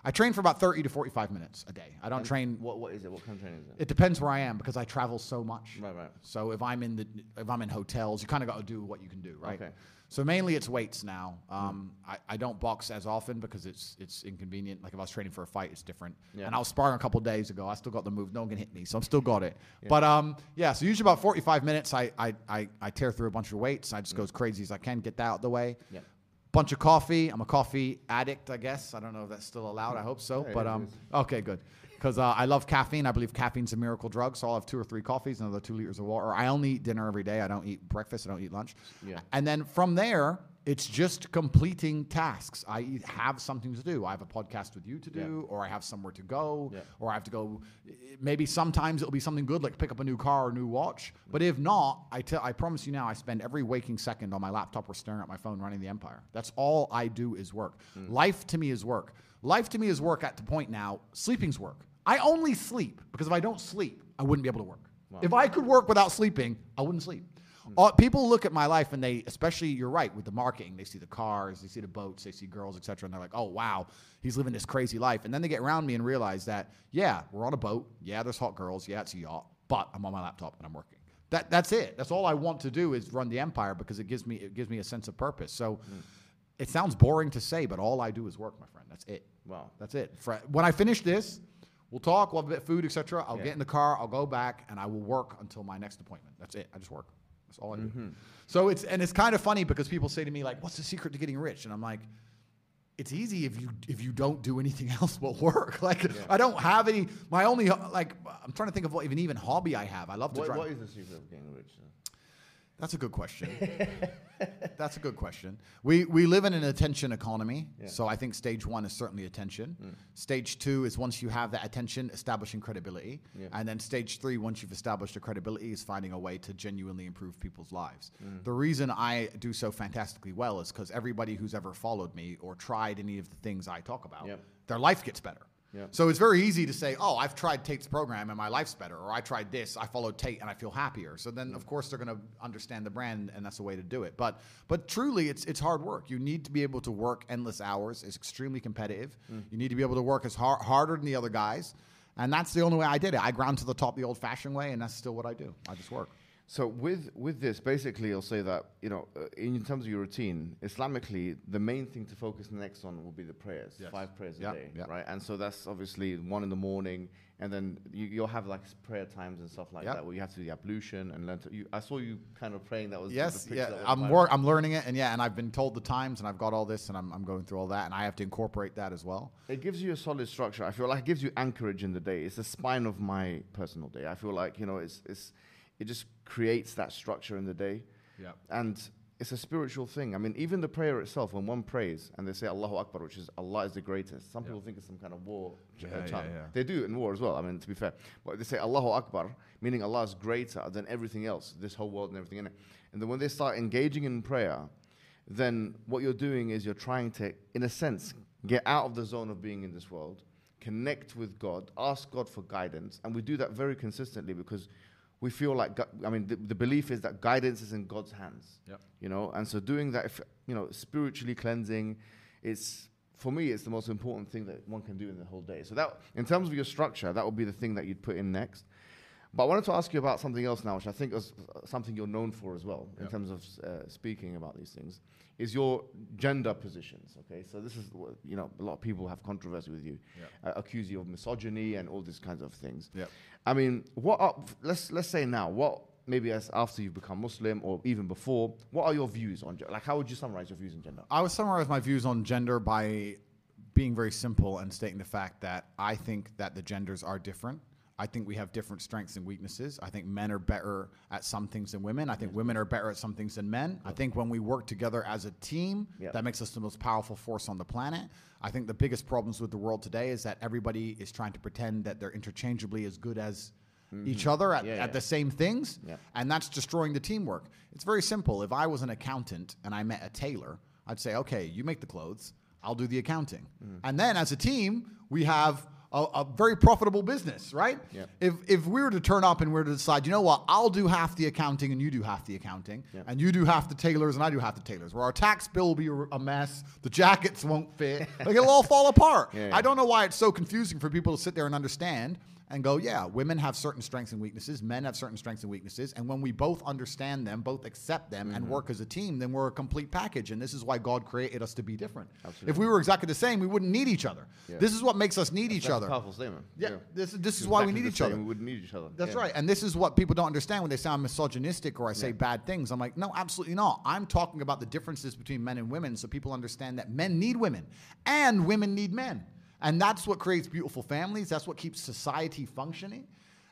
I train for about 30 to 45 minutes a day. I don't train. What what is it? What kind of training is it? It depends where I am because I travel so much. Right, right. So if I'm in the if I'm in hotels, you kind of got to do what you can do, right? Okay. So mainly it's weights now. Um, I, I don't box as often because it's it's inconvenient. Like if I was training for a fight, it's different. Yeah. And I was sparring a couple days ago. I still got the move. No one can hit me, so I'm still got it. But um, yeah. So usually about 45 minutes, I I, I, I tear through a bunch of weights. I just go as crazy as I can, get that out of the way. Yeah. Bunch of coffee. I'm a coffee addict, I guess. I don't know if that's still allowed. I hope so. Yeah, but um, okay, good. Because uh, I love caffeine. I believe caffeine's a miracle drug. So I'll have two or three coffees, another two liters of water. I only eat dinner every day. I don't eat breakfast. I don't eat lunch. Yeah. And then from there, it's just completing tasks. I have something to do. I have a podcast with you to do, or I have somewhere to go, Yeah. or I have to go. Maybe sometimes it'll be something good, like pick up a new car or a new watch. But if not, I tell, I promise you now, I spend every waking second on my laptop or staring at my phone running the empire. That's all I do is work. Life to me is work. Life to me is work at the point now. Sleeping's work. I only sleep because if I don't sleep, I wouldn't be able to work. If I could work without sleeping, I wouldn't sleep. Uh, people look at my life and they, especially you're right with the marketing. They see the cars, they see the boats, they see girls, etc., and they're like, "Oh wow, he's living this crazy life." And then they get around me and realize that, yeah, we're on a boat. Yeah, there's hot girls. Yeah, it's a yacht, but I'm on my laptop and I'm working. That that's it. That's all I want to do is run the empire because it gives me it gives me a sense of purpose. So. It sounds boring to say, but all I do is work, my friend. That's it. Wow. That's it. When I finish this, we'll talk. We'll have a bit of food, etc. I'll Yeah. get in the car. I'll go back, and I will work until my next appointment. That's it. I just work. That's all I do. Mm-hmm. So it's and it's kind of funny because people say to me like, "What's the secret to getting rich?" And I'm like, "It's easy if you if you don't do anything else but work. Like I don't have any. My only like I'm trying to think of what even even hobby I have. I love to What, drive. what is the secret of getting rich? That's a good question. That's a good question. We we live in an attention economy, Yeah. so I think stage one is certainly attention. Mm. Stage two is once you have that attention, establishing credibility, Yeah. and then stage three, once you've established the credibility, is finding a way to genuinely improve people's lives. Mm. The reason I do so fantastically well is because everybody who's ever followed me or tried any of the things I talk about, Yep. their life gets better. So it's very easy to say, "Oh, I've tried Tate's program and my life's better," or "I tried this, I followed Tate and I feel happier." So then, mm. of course, they're going to understand the brand, and that's the way to do it. But but truly, it's it's hard work. You need to be able to work endless hours. It's extremely competitive. Mm. You need to be able to work as hard harder than the other guys, and that's the only way I did it. I ground to the top the old-fashioned way, and that's still what I do. I just work. So with with this, basically, I'll say that you know, uh, in terms of your routine, Islamically, the main thing to focus next on will be the prayers, Yes. five prayers Yeah, a day, yeah. right? And so that's obviously one in the morning, and then you, you'll have like prayer times and stuff like Yeah. that, where you have to do the ablution and learn to. You, I saw you kind of praying. That was Yes, picture yeah. that was I'm work. I'm learning it, and yeah, and I've been told the times, and I've got all this, and I'm, I'm going through all that, and I have to incorporate that as well. It gives you a solid structure. I feel like it gives you anchorage in the day. It's the spine of my personal day. I feel like you know, it's it's it just creates that structure in the day. Yeah. And it's a spiritual thing. I mean, even the prayer itself, when one prays and they say Allahu Akbar, which is Allah is the greatest. Some Yeah. people think it's some kind of war ch- Yeah, chant. yeah. They do it in war as well. I mean, to be fair, but they say Allahu Akbar, meaning Allah is greater than everything else, this whole world and everything in it. And then when they start engaging in prayer, then what you're doing is you're trying to, in a sense, get out of the zone of being in this world, connect with God, ask God for guidance, and we do that very consistently because we feel like, I mean, the, the belief is that guidance is in God's hands. Yep. You know, and so doing that, if, you know, spiritually cleansing, it's for me, it's the most important thing that one can do in the whole day. So that, in terms of your structure, that would be the thing that you'd put in next. But I wanted to ask you about something else now, which I think is something you're known for as well, in terms of uh, speaking about these things, is your gender positions. Okay, so this is what, you know a lot of people have controversy with you, uh, accuse you of misogyny and all these kinds of things. Yep. I mean, what are, let's let's say now, what maybe as after you've become Muslim or even before, what are your views on gender? Like, how would you summarize your views on gender? I would summarize my views on gender by being very simple and stating the fact that I think that the genders are different. I think we have different strengths and weaknesses. I think men are better at some things than women. I think women are better at some things than men. I think when we work together as a team, Yeah. that makes us the most powerful force on the planet. I think the biggest problems with the world today is that everybody is trying to pretend that they're interchangeably as good as each other at, Mm-hmm. Yeah, at the same things, Yeah. and that's destroying the teamwork. It's very simple. If I was an accountant and I met a tailor, I'd say, okay, you make the clothes, I'll do the accounting. Mm. And then as a team, we have a, a very profitable business, right? Yeah. If, if we were to turn up and we were to decide, you know what, I'll do half the accounting and you do half the accounting, Yeah. and you do half the tailors and I do half the tailors, where our tax bill will be a, a mess, the jackets won't fit, like it'll all fall apart. Yeah, yeah. I don't know why it's so confusing for people to sit there and understand and go, yeah, women have certain strengths and weaknesses, men have certain strengths and weaknesses, and when we both understand them, both accept them, Mm-hmm. and work as a team, then we're a complete package. And this is why God created us to be different. Absolutely. If we were exactly the same, we wouldn't need each other. Yeah. This is what makes us need each That's other. a powerful statement. Yeah, this is- this is why we need each other. We wouldn't need each other. That's Yeah. right. And this is what people don't understand when they say I'm misogynistic or I say Yeah. bad things. I'm like, no, absolutely not. I'm talking about the differences between men and women so people understand that men need women and women need men. And that's what creates beautiful families. That's what keeps society functioning.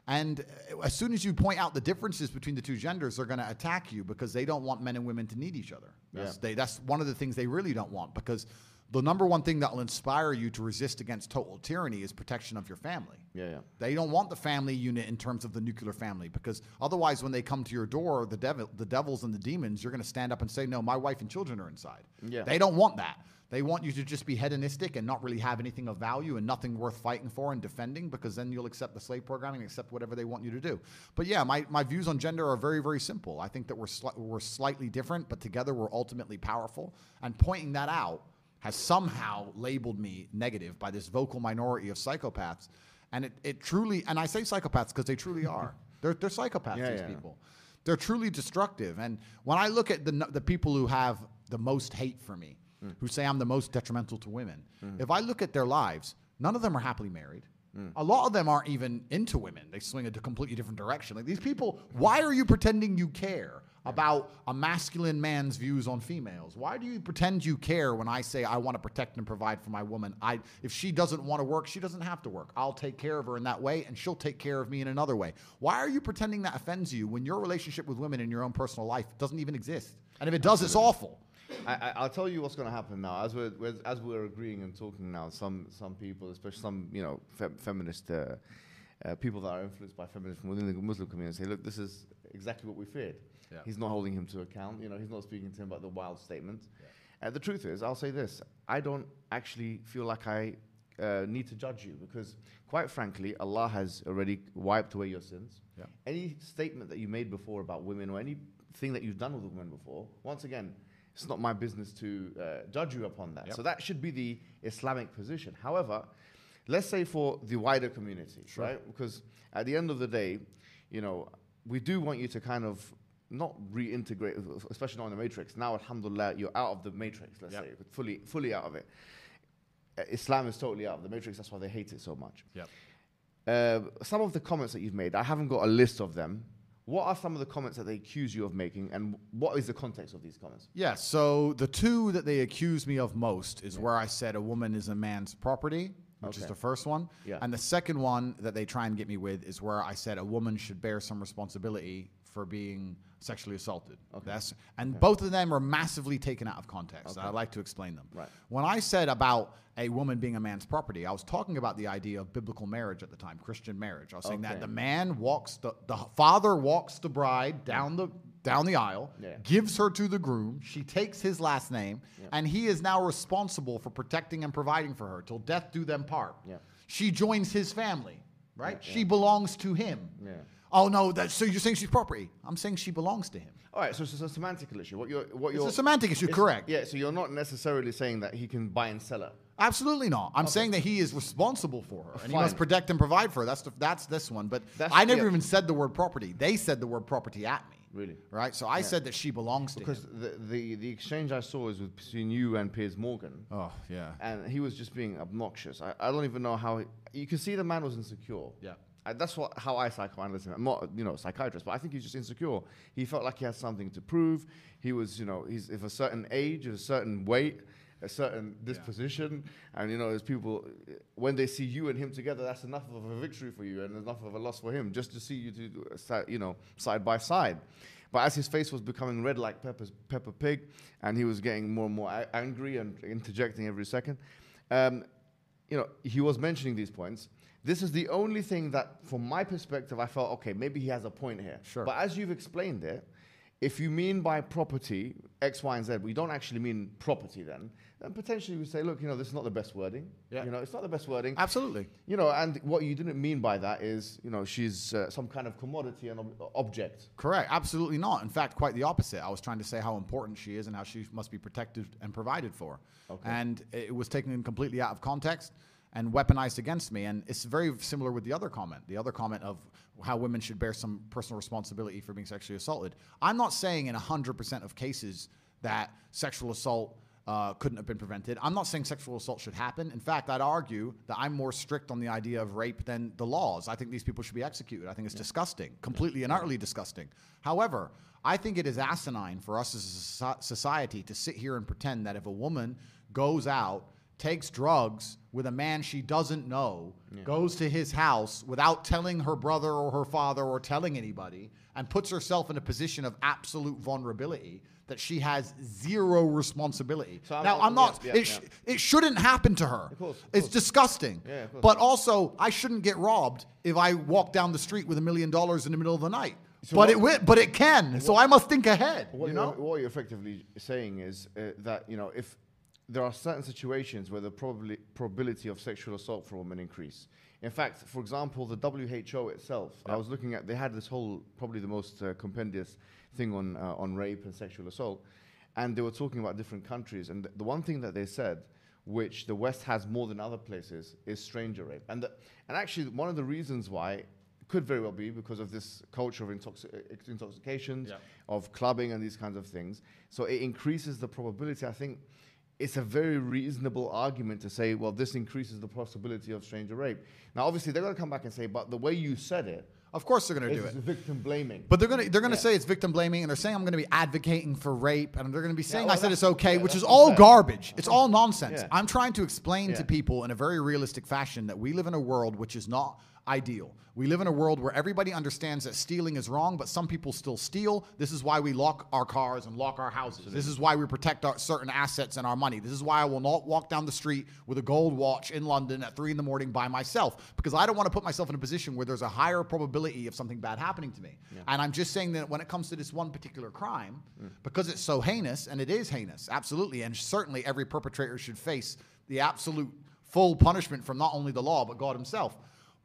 And uh, as soon as you point out the differences between the two genders, they're going to attack you because they don't want men and women to need each other. That's, Yeah. they, that's one of the things they really don't want because the number one thing that will inspire you to resist against total tyranny is protection of your family. Yeah, yeah. They don't want the family unit in terms of the nuclear family because otherwise, when they come to your door, the devil, the devils and the demons, you're going to stand up and say, "No, my wife and children are inside." Yeah. They don't want that. They want you to just be hedonistic and not really have anything of value and nothing worth fighting for and defending because then you'll accept the slave programming, and accept whatever they want you to do. But yeah, my, my views on gender are very, very simple. I think that we're, sli- we're slightly different, but together we're ultimately powerful. And pointing that out has somehow labeled me negative by this vocal minority of psychopaths. And it, it truly, and I say psychopaths because they truly are. They're, they're psychopaths, Yeah, these yeah. people. They're truly destructive. And when I look at the, the people who have the most hate for me, Mm. who say I'm the most detrimental to women, mm. if I look at their lives, none of them are happily married. Mm. A lot of them aren't even into women. They swing a completely different direction. Like these people, why are you pretending you care about a masculine man's views on females? Why do you pretend you care when I say I want to protect and provide for my woman? I if she doesn't want to work, she doesn't have to work. I'll take care of her in that way and she'll take care of me in another way. Why are you pretending that offends you when your relationship with women in your own personal life doesn't even exist? And if it does, it's awful. I, I, I'll tell you what's going to happen now. As we're, we're as we're agreeing and talking now, some some people, especially some you know fem- feminist uh, uh, people that are influenced by feminism within the Muslim community, say, look, this is exactly what we feared. Yeah. He's not holding him to account. You know, he's not speaking to him about the wild statements. Uh, the truth is, I'll say this: I don't actually feel like I uh, need to judge you because, quite frankly, Allah has already wiped away your sins. Yeah. Any statement that you made before about women or anything that you've done with women before, once again, it's not my business to uh, judge you upon that. Yep. So that should be the Islamic position. However, let's say for the wider community, right? Because at the end of the day, you know, we do want you to kind of not reintegrate, especially not in the matrix. Now, alhamdulillah, you're out of the matrix, let's Yep. say, fully, fully out of it. Uh, Islam is totally out of the matrix. That's why they hate it so much. Yep. Uh, some of the comments that you've made, I haven't got a list of them. What are some of the comments that they accuse you of making, and what is the context of these comments? Yeah, so the two that they accuse me of most is where I said a woman is a man's property, which is the first one. Yeah. And the second one that they try and get me with is where I said a woman should bear some responsibility for being sexually assaulted. Okay. That's and both of them are massively taken out of context. Okay. I'd like to explain them. Right. When I said about a woman being a man's property, I was talking about the idea of biblical marriage at the time, Christian marriage. I was saying that the man walks the the father walks the bride down the down the aisle, Yeah. gives her to the groom. She takes his last name, and he is now responsible for protecting and providing for her till death do them part. Yeah. She joins his family, right? Yeah, She belongs to him. Yeah. Oh no, that so you're saying she's property? I'm saying she belongs to him. All right, so it's a semantical issue. What you're, what you're, it's a semantic issue, correct? Yeah, so you're not necessarily saying that he can buy and sell her. Absolutely not. I'm saying that he is responsible for her, and he Fine. must protect and provide for her. That's the, that's this one. But That's- I never yeah. even said the word property. They said the word property at me. Really? Right. So I said that she belongs to Because him. the, the, the exchange I saw is with, between you and Piers Morgan, Oh yeah. and he was just being obnoxious. I, I don't even know how. He, you can see the man was insecure. Yeah. I, that's what how I psychoanalyze him. I'm not you know a psychiatrist, but I think he's just insecure. He felt like he had something to prove. He was you know he's of a certain age, of a certain weight, a certain disposition, and you know, there's people when they see you and him together, that's enough of a victory for you and enough of a loss for him just to see you two, uh, you know, side by side. But as his face was becoming red like Peppa's, Peppa Pig, and he was getting more and more angry and interjecting every second, um, you know, he was mentioning these points. This is the only thing that, from my perspective, I felt okay. Maybe he has a point here. Sure. But as you've explained it, if you mean by property X, Y, and Z, we don't actually mean property. Then, then potentially we say, look, you know, this is not the best wording. Yeah. You know, it's not the best wording. Absolutely. You know, and what you didn't mean by that is, you know, she's uh, some kind of commodity and ob- object. Correct. Absolutely not. In fact, quite the opposite. I was trying to say how important she is and how she must be protected and provided for. Okay. And it was taken completely out of context and weaponized against me. And it's very similar with the other comment, the other comment of how women should bear some personal responsibility for being sexually assaulted. I'm not saying in 100% of cases that sexual assault uh, couldn't have been prevented. I'm not saying sexual assault should happen. In fact, I'd argue that I'm more strict on the idea of rape than the laws. I think these people should be executed. I think it's disgusting, completely and utterly disgusting. However, I think it is asinine for us as a society to sit here and pretend that if a woman goes out, takes drugs with a man she doesn't know, goes to his house without telling her brother or her father or telling anybody, and puts herself in a position of absolute vulnerability that she has zero responsibility. So I'm- now, I'm not, yeah, yeah, it, sh- yeah. it shouldn't happen to her. Of course, of it's course. disgusting. Yeah. But also, I shouldn't get robbed if I walk down the street with a million dollars in the middle of the night. So but what- it but it can. So I must think ahead. What, you you're, know? what you're effectively saying is uh, that you know if there are certain situations where the probably probability of sexual assault for women increase. In fact, for example, the WHO itself, I was looking at, they had this whole probably the most uh, compendious thing on uh, on rape and sexual assault, and they were talking about different countries, and th- the one thing that they said. Which the West has more than other places is stranger rape, and the, and actually one of the reasons why could very well be because of this culture of intoxi- intoxications, Yeah. of clubbing and these kinds of things. So it increases the probability. I think it's a very reasonable argument to say, well, this increases the possibility of stranger rape. Now, obviously, they're going to come back and say, but the way you said it Of course they're going to do it. It's victim blaming. But they're gonna they're gonna Yeah. say it's victim blaming, and they're saying I'm gonna be advocating for rape, and they're gonna be saying well, I said that's- it's okay, yeah, which is that's all unfair. garbage. It's all nonsense. Yeah. I'm trying to explain to people in a very realistic fashion that we live in a world which is not ideal. We live in a world where everybody understands that stealing is wrong, but some people still steal. This is why we lock our cars and lock our houses. This is why we protect our certain assets and our money. This is why I will not walk down the street with a gold watch in London at three in the morning by myself because I don't want to put myself in a position where there's a higher probability of something bad happening to me. And I'm just saying that when it comes to this one particular crime, because it's so heinous, and it is heinous, absolutely, and certainly every perpetrator should face the absolute full punishment from not only the law but God Himself.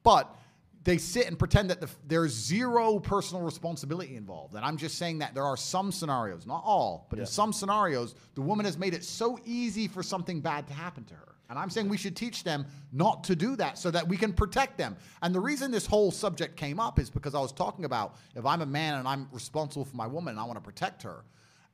But they sit and pretend that the, there's zero personal responsibility involved. And I'm just saying that there are some scenarios, not all, but in some scenarios, the woman has made it so easy for something bad to happen to her. And I'm saying we should teach them not to do that so that we can protect them. And the reason this whole subject came up is because I was talking about if I'm a man and I'm responsible for my woman and I want to protect her,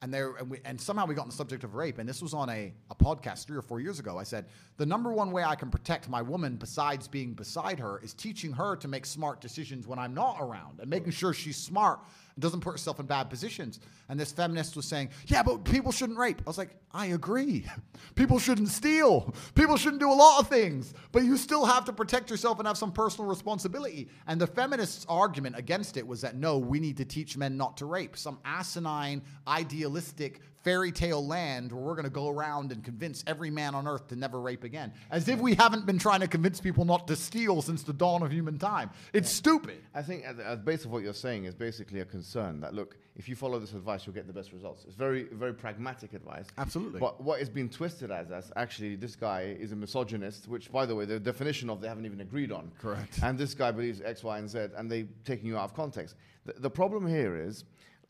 and there and, we, and somehow we got on the subject of rape and this was on a, a podcast three or four years ago. I said the number one way i can protect my woman besides being beside her is teaching her to make smart decisions when i'm not around and making sure she's smart and doesn't put herself in bad positions. And this feminist was saying yeah but people shouldn't rape. I was like i agree. People shouldn't steal. People shouldn't do a lot of things. But you still have to protect yourself and have some personal responsibility. And the feminists argument against it was that no we need to teach men not to rape. Some asinine idealistic fairy tale land where we're going to go around and convince every man on earth to never rape again as if we haven't been trying to convince people not to steal since the dawn of human time it's stupid I think at the, at the base of what you're saying is basically a concern that look, if you follow this advice, you'll get the best results. It's very, very pragmatic advice. Absolutely. But what is being twisted as, as actually this guy is a misogynist, which, by the way, the definition of they haven't even agreed on. Correct. And this guy believes X, Y, and Z, and they taking you out of context. The, the problem here is,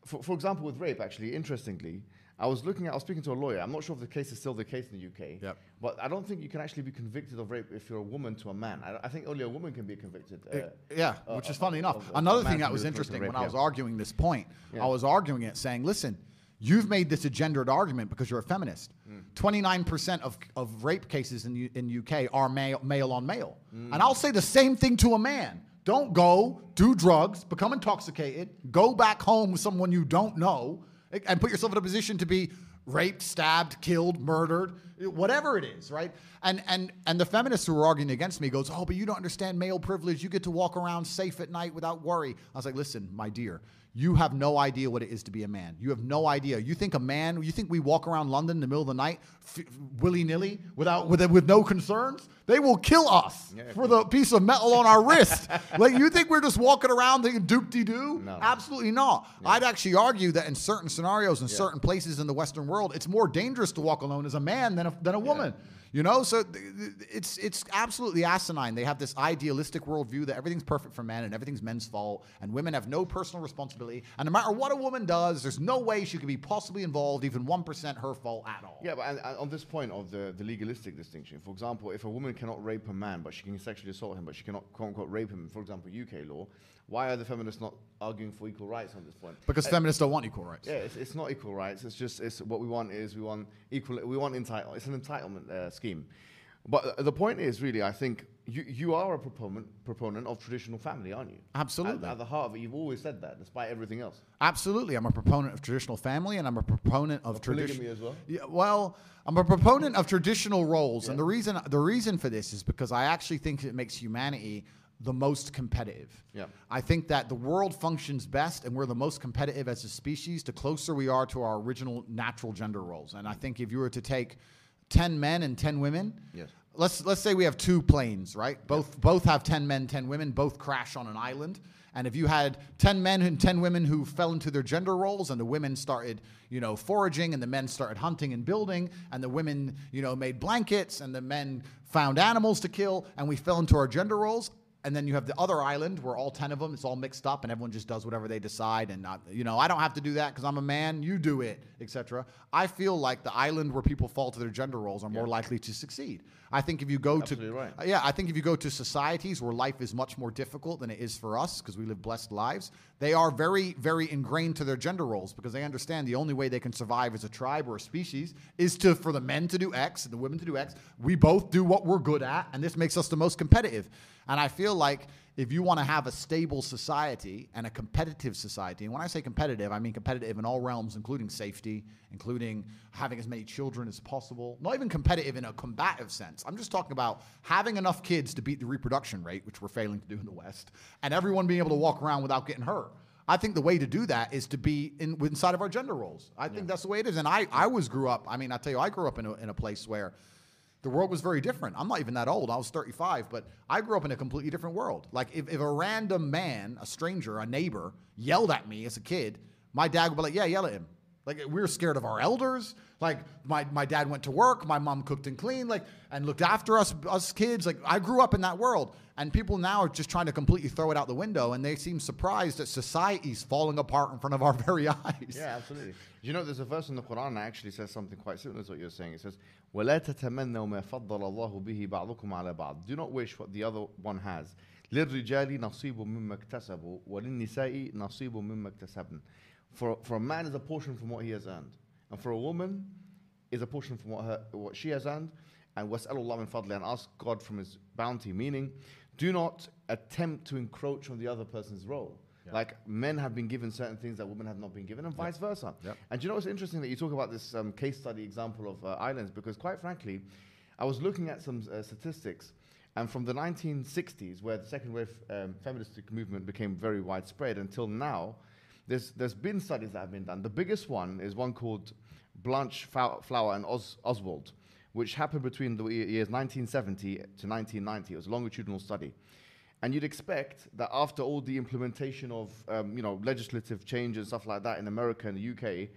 for, for example, with rape. Actually, interestingly. I was looking at, I was speaking to a lawyer. I'm not sure if the case is still the case in the UK. Yep. But I don't think you can actually be convicted of rape if you're a woman to a man. I, I think only a woman can be convicted. Uh, yeah, uh, which is funny enough. of- Another thing that was it interesting rape, when I was arguing this point, Yeah. I was arguing it saying, listen, you've made this a gendered argument because you're a feminist. Hmm. 29% of, of rape cases in, U- in UK are male, male on male. Hmm. And I'll say the same thing to a man. Don't go, do drugs, become intoxicated, go back home with someone you don't know, and put yourself in a position to be raped, stabbed, killed, murdered, whatever it is, right? And and and the feminists who were arguing against me goes, "Oh, but you don't understand male privilege. You get to walk around safe at night without worry." I was like, "Listen, my dear, you have no idea what it is to be a man. You have no idea. You think a man, you think we walk around London in the middle of the night f- willy-nilly without with with no concerns? They will kill us Yeah, for the piece of metal on our wrist. like you think we're just walking around thinking doop-de-doo? No. Absolutely not. I'd actually argue that in certain scenarios in certain places in the Western world, it's more dangerous to walk alone as a man than a, than a woman. You know, so it's it's absolutely asinine. They have this idealistic worldview that everything's perfect for men and everything's men's fault, and women have no personal responsibility. And no matter what a woman does, there's no way she could be possibly involved, even one percent her fault at all. Yeah, but and, and on this point of the, the legalistic distinction, for example, if a woman cannot rape a man, but she can sexually assault him, but she cannot quote unquote rape him, for example, UK law, why are the feminists not arguing for equal rights on this point? Because feminists don't want equal rights. Yeah, it's, it's not equal rights. It's just it's what we want is we want equal. We want entitle. It's an entitlement uh, scheme. But uh, the point is really, I think you, you are a proponent proponent of traditional family, aren't you? Absolutely. At, at the heart of it, you've always said that, despite everything else. Absolutely. I'm a proponent of traditional family and I'm a proponent of, tradition. polygamy as well? Yeah, well, I'm a proponent of traditional roles. And the reason the reason for this is because I actually think it makes humanity the most competitive. Yeah. I think that the world functions best and we're the most competitive as a species the closer we are to our original natural gender roles. And I mm-hmm. think if you were to take 10 men and 10 women, Yes. let's let's say we have two planes, right? Both both have 10 men, 10 women, both crash on an island. And if you had 10 men and 10 women who fell into their gender roles and the women started, you know, foraging and the men started hunting and building and the women, you know, made blankets and the men found animals to kill and we fell into our gender roles, and then you have the other island where all 10 of them it's all mixed up and everyone just does whatever they decide and not you know i don't have to do that because i'm a man you do it etc i feel like the island where people fall to their gender roles are more likely to succeed. I think if you go Absolutely to right. yeah i think if you go to societies where life is much more difficult than it is for us because we live blessed lives they are very very ingrained to their gender roles because they understand the only way they can survive as a tribe or a species is to for the men to do x and the women to do x we both do what we're good at and this makes us the most competitive. And I feel like if you want to have a stable society and a competitive society, and when I say competitive, I mean competitive in all realms, including safety, including having as many children as possible, not even competitive in a combative sense. I'm just talking about having enough kids to beat the reproduction rate, which we're failing to do in the West, and everyone being able to walk around without getting hurt. I think the way to do that is to be in, inside of our gender roles. I think that's the way it is. And I, I was grew up, I mean, I tell you, I grew up in a, in a place where the world was very different. I'm not even that old. I was 35, but I grew up in a completely different world. Like if, if a random man, a stranger, a neighbor, yelled at me as a kid, my dad would be like, "Yeah, yell at him." Like we were scared of our elders. Like my, my dad went to work, my mom cooked and cleaned, like and looked after us us kids. Like I grew up in that world, and people now are just trying to completely throw it out the window, and they seem surprised that society's falling apart in front of our very eyes. Yeah, absolutely. You know, there's a verse in the Quran that actually says something quite similar to what you're saying. It says, وَلَا تَتَمَنَّوْا مَا فَضَّلَ اللَّهُ بِهِ بَعْضُكُمْ عَلَى بَعْضٍ Do not wish what the other one has. لِلرِّجَالِ نَصِيبٌ مِمَّا اكْتَسَبُوا وَلِلنِّسَاءِ نَصِيبٌ مِمَّا اكْتَسَبْنَ for, for a man is a portion from what he has earned. And for a woman is a portion from what, her, what she has earned. And was'alullah min fadli, and ask God from his bounty. Meaning, do not attempt to encroach on the other person's role. Yeah. Like men have been given certain things that women have not been given, and vice yeah. versa. Yeah. And you know it's interesting that you talk about this um, case study example of uh, islands because, quite frankly, I was looking at some uh, statistics, and from the 1960s, where the second wave um, feminist movement became very widespread, until now, there's there's been studies that have been done. The biggest one is one called Blanchflower and Os- Oswald, which happened between the years 1970 to 1990. It was a longitudinal study. And you'd expect that after all the implementation of um, you know legislative changes and stuff like that in America and the UK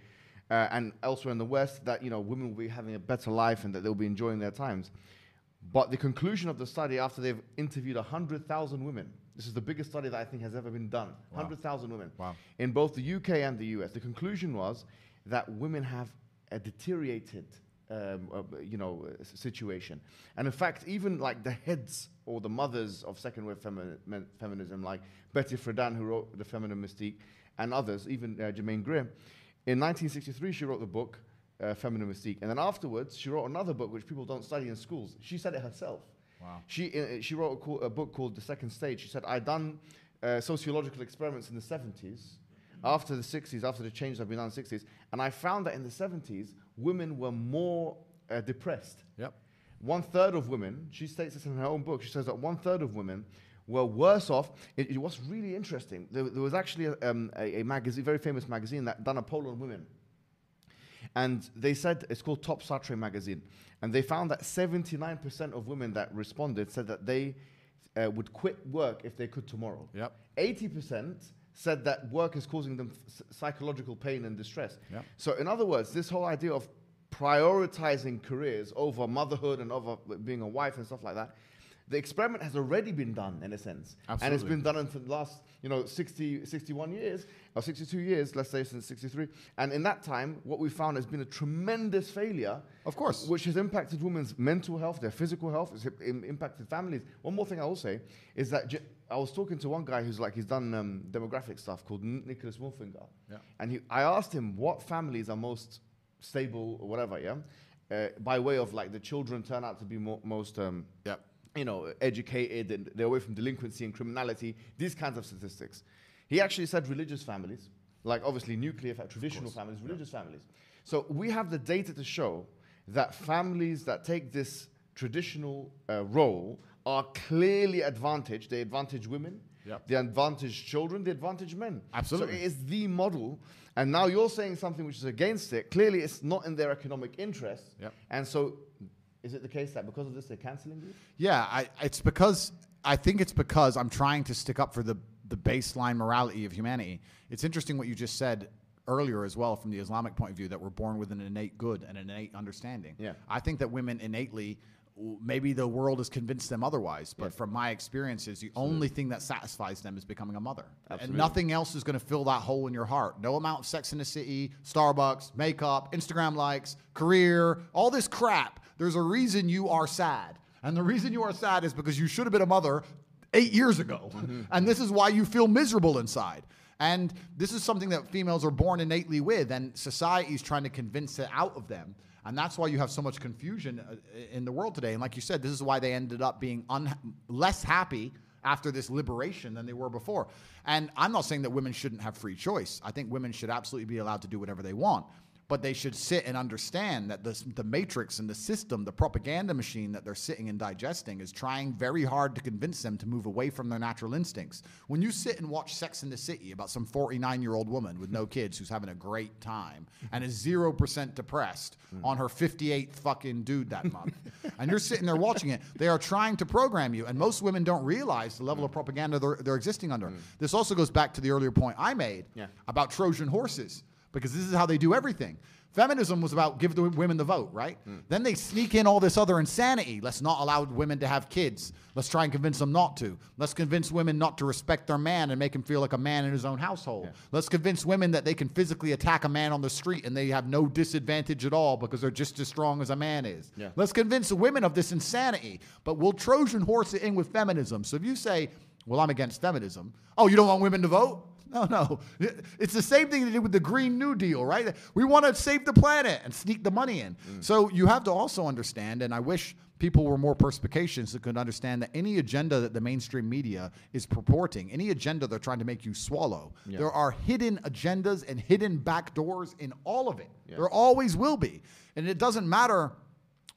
uh, and elsewhere in the West, that you know women will be having a better life and that they'll be enjoying their times. But the conclusion of the study, after they've interviewed 100,000 women, this is the biggest study that I think has ever been done 100,000 women Wow. in both the UK and the US. The conclusion was that women have a deteriorated, um, uh, you know, uh, situation. And in fact, even like the heads or the mothers of second wave femi- men- feminism, like Betty Friedan, who wrote The Feminine Mystique, and others, even uh, Germaine Greer, in 1963 she wrote the book uh, Feminine Mystique, and then afterwards she wrote another book which people don't study in schools. She said it herself. Wow. She, uh, she wrote a, a book called The Second Stage. She said, I done uh, sociological experiments in the 70s. after the 60s, after the changes that have been done in the 60s. And I found that in the 70s, women were more uh, depressed. Yep. One third of women, she states this in her own book, she says that one third of women were worse off. It, it was really interesting. There, there was actually a, um, a, a magazine, very famous magazine, that done a poll on women. And they said it's called Top Santé magazine. And they found that 79% of women that responded said that they uh, would quit work if they could tomorrow. Yep. 80% said that work is causing them psychological pain and distress. Yep. So, in other words, this whole idea of prioritizing careers over motherhood and over being a wife and stuff like that, the experiment has already been done in a sense. And it's been done in for the last, you know, 60, 61 years, or 62 years, let's say since 63. And in that time, what we found has been a tremendous failure. Of course. Which has impacted women's mental health, their physical health, it's impacted families. One more thing I will say is that j- I was talking to one guy who's like, he's done um, demographic stuff called N- Nicholas Wolfinger. Yeah. And he, I asked him what families are most stable or whatever, yeah? Uh, by way of like the children turn out to be mo- most um, Yep. You know, educated and they're away from delinquency and criminality, these kinds of statistics. He actually said religious families, like obviously nuclear, traditional families, religious families. So we have the data to show that families that take this traditional uh, role are clearly advantaged. They advantage women, Yep. they advantage children, they advantage men. Absolutely. So it is the model. And now you're saying something which is against it. Clearly, it's not in their economic interest. Yep. And so, is it the case that because of this they're cancelling you? Yeah, I, it's because I think it's because I'm trying to stick up for the the baseline morality of humanity. It's interesting what you just said earlier as well from the Islamic point of view that we're born with an innate good and an innate understanding. Yeah. I think that women innately maybe the world has convinced them otherwise, but Yeah. from my experiences, the only thing that satisfies them is becoming a mother. And nothing else is going to fill that hole in your heart. No amount of sex in the city, Starbucks, makeup, Instagram likes, career, all this crap. There's a reason you are sad. And the reason you are sad is because you should have been a mother eight years ago. Mm-hmm. And this is why you feel miserable inside. And this is something that females are born innately with, and society is trying to convince it out of them. And that's why you have so much confusion uh, in the world today. And like you said, this is why they ended up being un- less happy after this liberation than they were before. And I'm not saying that women shouldn't have free choice. I think women should absolutely be allowed to do whatever they want. But they should sit and understand that the, the matrix and the system, the propaganda machine that they're sitting and digesting, is trying very hard to convince them to move away from their natural instincts. When you sit and watch Sex in the City about some 49 year old woman with no kids who's having a great time and is 0% depressed mm. on her 58th fucking dude that month, and you're sitting there watching it, they are trying to program you. And most women don't realize the level of mm. propaganda they're, they're existing under. Mm. This also goes back to the earlier point I made Yeah. about Trojan horses because this is how they do everything. Feminism was about give the women the vote, right? Hmm. Then they sneak in all this other insanity. Let's not allow women to have kids. Let's try and convince them not to. Let's convince women not to respect their man and make him feel like a man in his own household. Let's convince women that they can physically attack a man on the street and they have no disadvantage at all because they're just as strong as a man is. Yeah. Let's convince the women of this insanity, but we'll Trojan horse it in with feminism. So if you say, well, I'm against feminism, oh, you don't want women to vote? No, no. It's the same thing they did with the Green New Deal, right? We want to save the planet and sneak the money in. Mm. So you have to also understand, and I wish people were more perspicacious that could understand that any agenda that the mainstream media is purporting, any agenda they're trying to make you swallow, there are hidden agendas and hidden back doors in all of it. There always will be. And it doesn't matter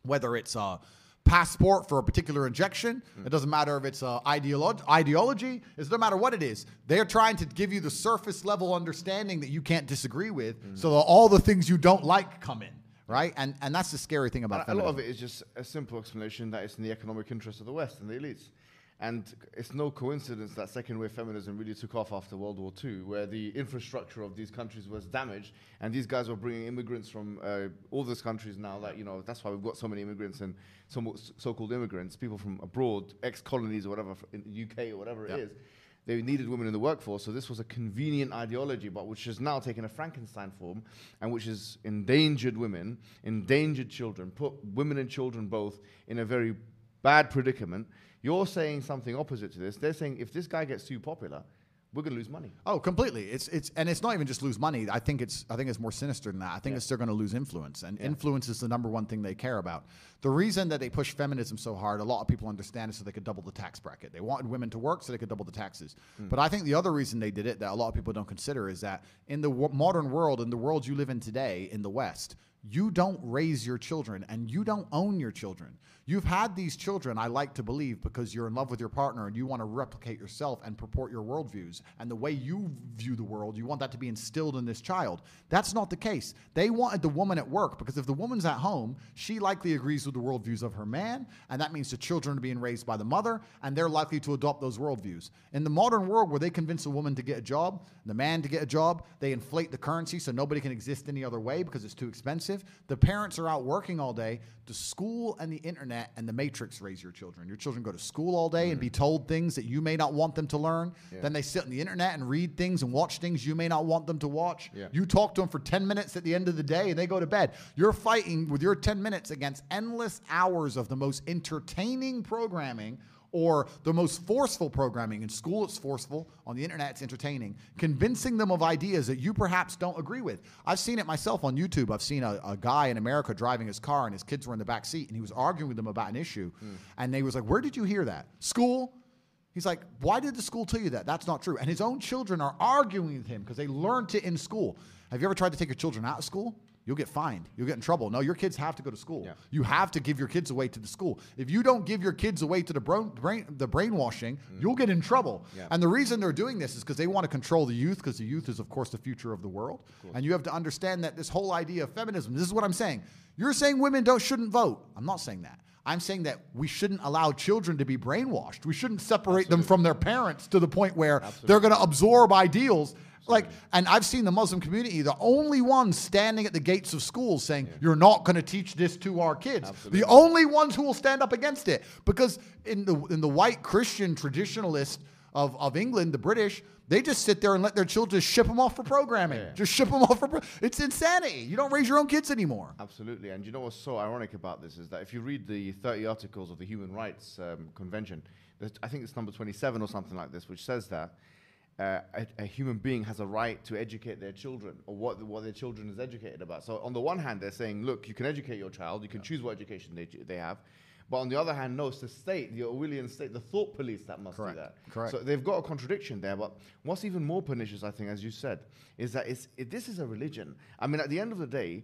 whether it's a passport for a particular injection. Hmm. It doesn't matter if it's a ideolo- ideology. It doesn't matter what it is. They're trying to give you the surface level understanding that you can't disagree with, hmm. so that all the things you don't like come in, right? And and that's the scary thing about a lot of it is just a simple explanation that it's in the economic interest of the West and the elites. And it's no coincidence that second wave feminism really took off after World War II, where the infrastructure of these countries was damaged, and these guys were bringing immigrants from uh, all these countries now. That you know, that's why we've got so many immigrants and some so-called immigrants, people from abroad, ex-colonies or whatever, in the UK or whatever Yeah. it is. They needed women in the workforce, so this was a convenient ideology, but which has now taken a Frankenstein form, and which has endangered women, endangered children, put women and children both in a very bad predicament. You're saying something opposite to this. They're saying if this guy gets too popular, we're going to lose money. Oh, completely. It's it's and it's not even just lose money. I think it's I think it's more sinister than that. I think it's they're going to lose influence, and influence is the number one thing they care about. The reason that they push feminism so hard, a lot of people understand, is so they could double the tax bracket. They wanted women to work so they could double the taxes. Hmm. But I think the other reason they did it that a lot of people don't consider is that in the w- modern world, in the world you live in today, in the West, you don't raise your children and you don't own your children. You've had these children, I like to believe, because you're in love with your partner and you want to replicate yourself and purport your worldviews. And the way you view the world, you want that to be instilled in this child. That's not the case. They wanted the woman at work because if the woman's at home, she likely agrees with the worldviews of her man. And that means the children are being raised by the mother and they're likely to adopt those worldviews. In the modern world where they convince a woman to get a job, the man to get a job, they inflate the currency so nobody can exist any other way because it's too expensive. The parents are out working all day. The school and the internet and the matrix raise your children. Your children go to school all day and be mm-hmm. told things that you may not want them to learn. Then they sit on the internet and read things and watch things you may not want them to watch. Yeah. You talk to them for 10 minutes at the end of the day and they go to bed. You're fighting with your 10 minutes against endless hours of the most entertaining programming or the most forceful programming. In school, it's forceful. On the internet, it's entertaining. Convincing them of ideas that you perhaps don't agree with. I've seen it myself on YouTube. I've seen a, a guy in America driving his car and his kids were in the back seat and he was arguing with them about an issue. Hmm. And they was like, Where did you hear that? School? He's like, Why did the school tell you that? That's not true. And his own children are arguing with him because they learned it in school. Have you ever tried to take your children out of school? You'll get fined. You'll get in trouble. No, your kids have to go to school. Yeah. You have to give your kids away to the school. If you don't give your kids away to the bro- brain, the brainwashing, you'll get in trouble. Yeah. And the reason they're doing this is because they want to control the youth, because the youth is, of course, the future of the world. And you have to understand that this whole idea of feminism. This is what I'm saying. You're saying women don't shouldn't vote. I'm not saying that. I'm saying that we shouldn't allow children to be brainwashed. We shouldn't separate them from their parents to the point where they're going to absorb ideals. Like, and I've seen the Muslim community, the only ones standing at the gates of schools saying, You're not going to teach this to our kids. The only ones who will stand up against it. Because in the, in the white Christian traditionalist of, of England, the British, they just sit there and let their children just ship them off for programming. Yeah. Just ship them off for. Pro- it's insanity. You don't raise your own kids anymore. Absolutely. And you know what's so ironic about this is that if you read the 30 articles of the Human Rights um, Convention, I think it's number 27 or something like this, which says that uh, a, a human being has a right to educate their children or what, the- what their children is educated about. So, on the one hand, they're saying, look, you can educate your child, you can choose what education they, they have. But on the other hand, no, it's the state, the Orwellian state, the thought police that must Correct. do that. Correct. So they've got a contradiction there. But what's even more pernicious, I think, as you said, is that it's, it, this is a religion. I mean, at the end of the day,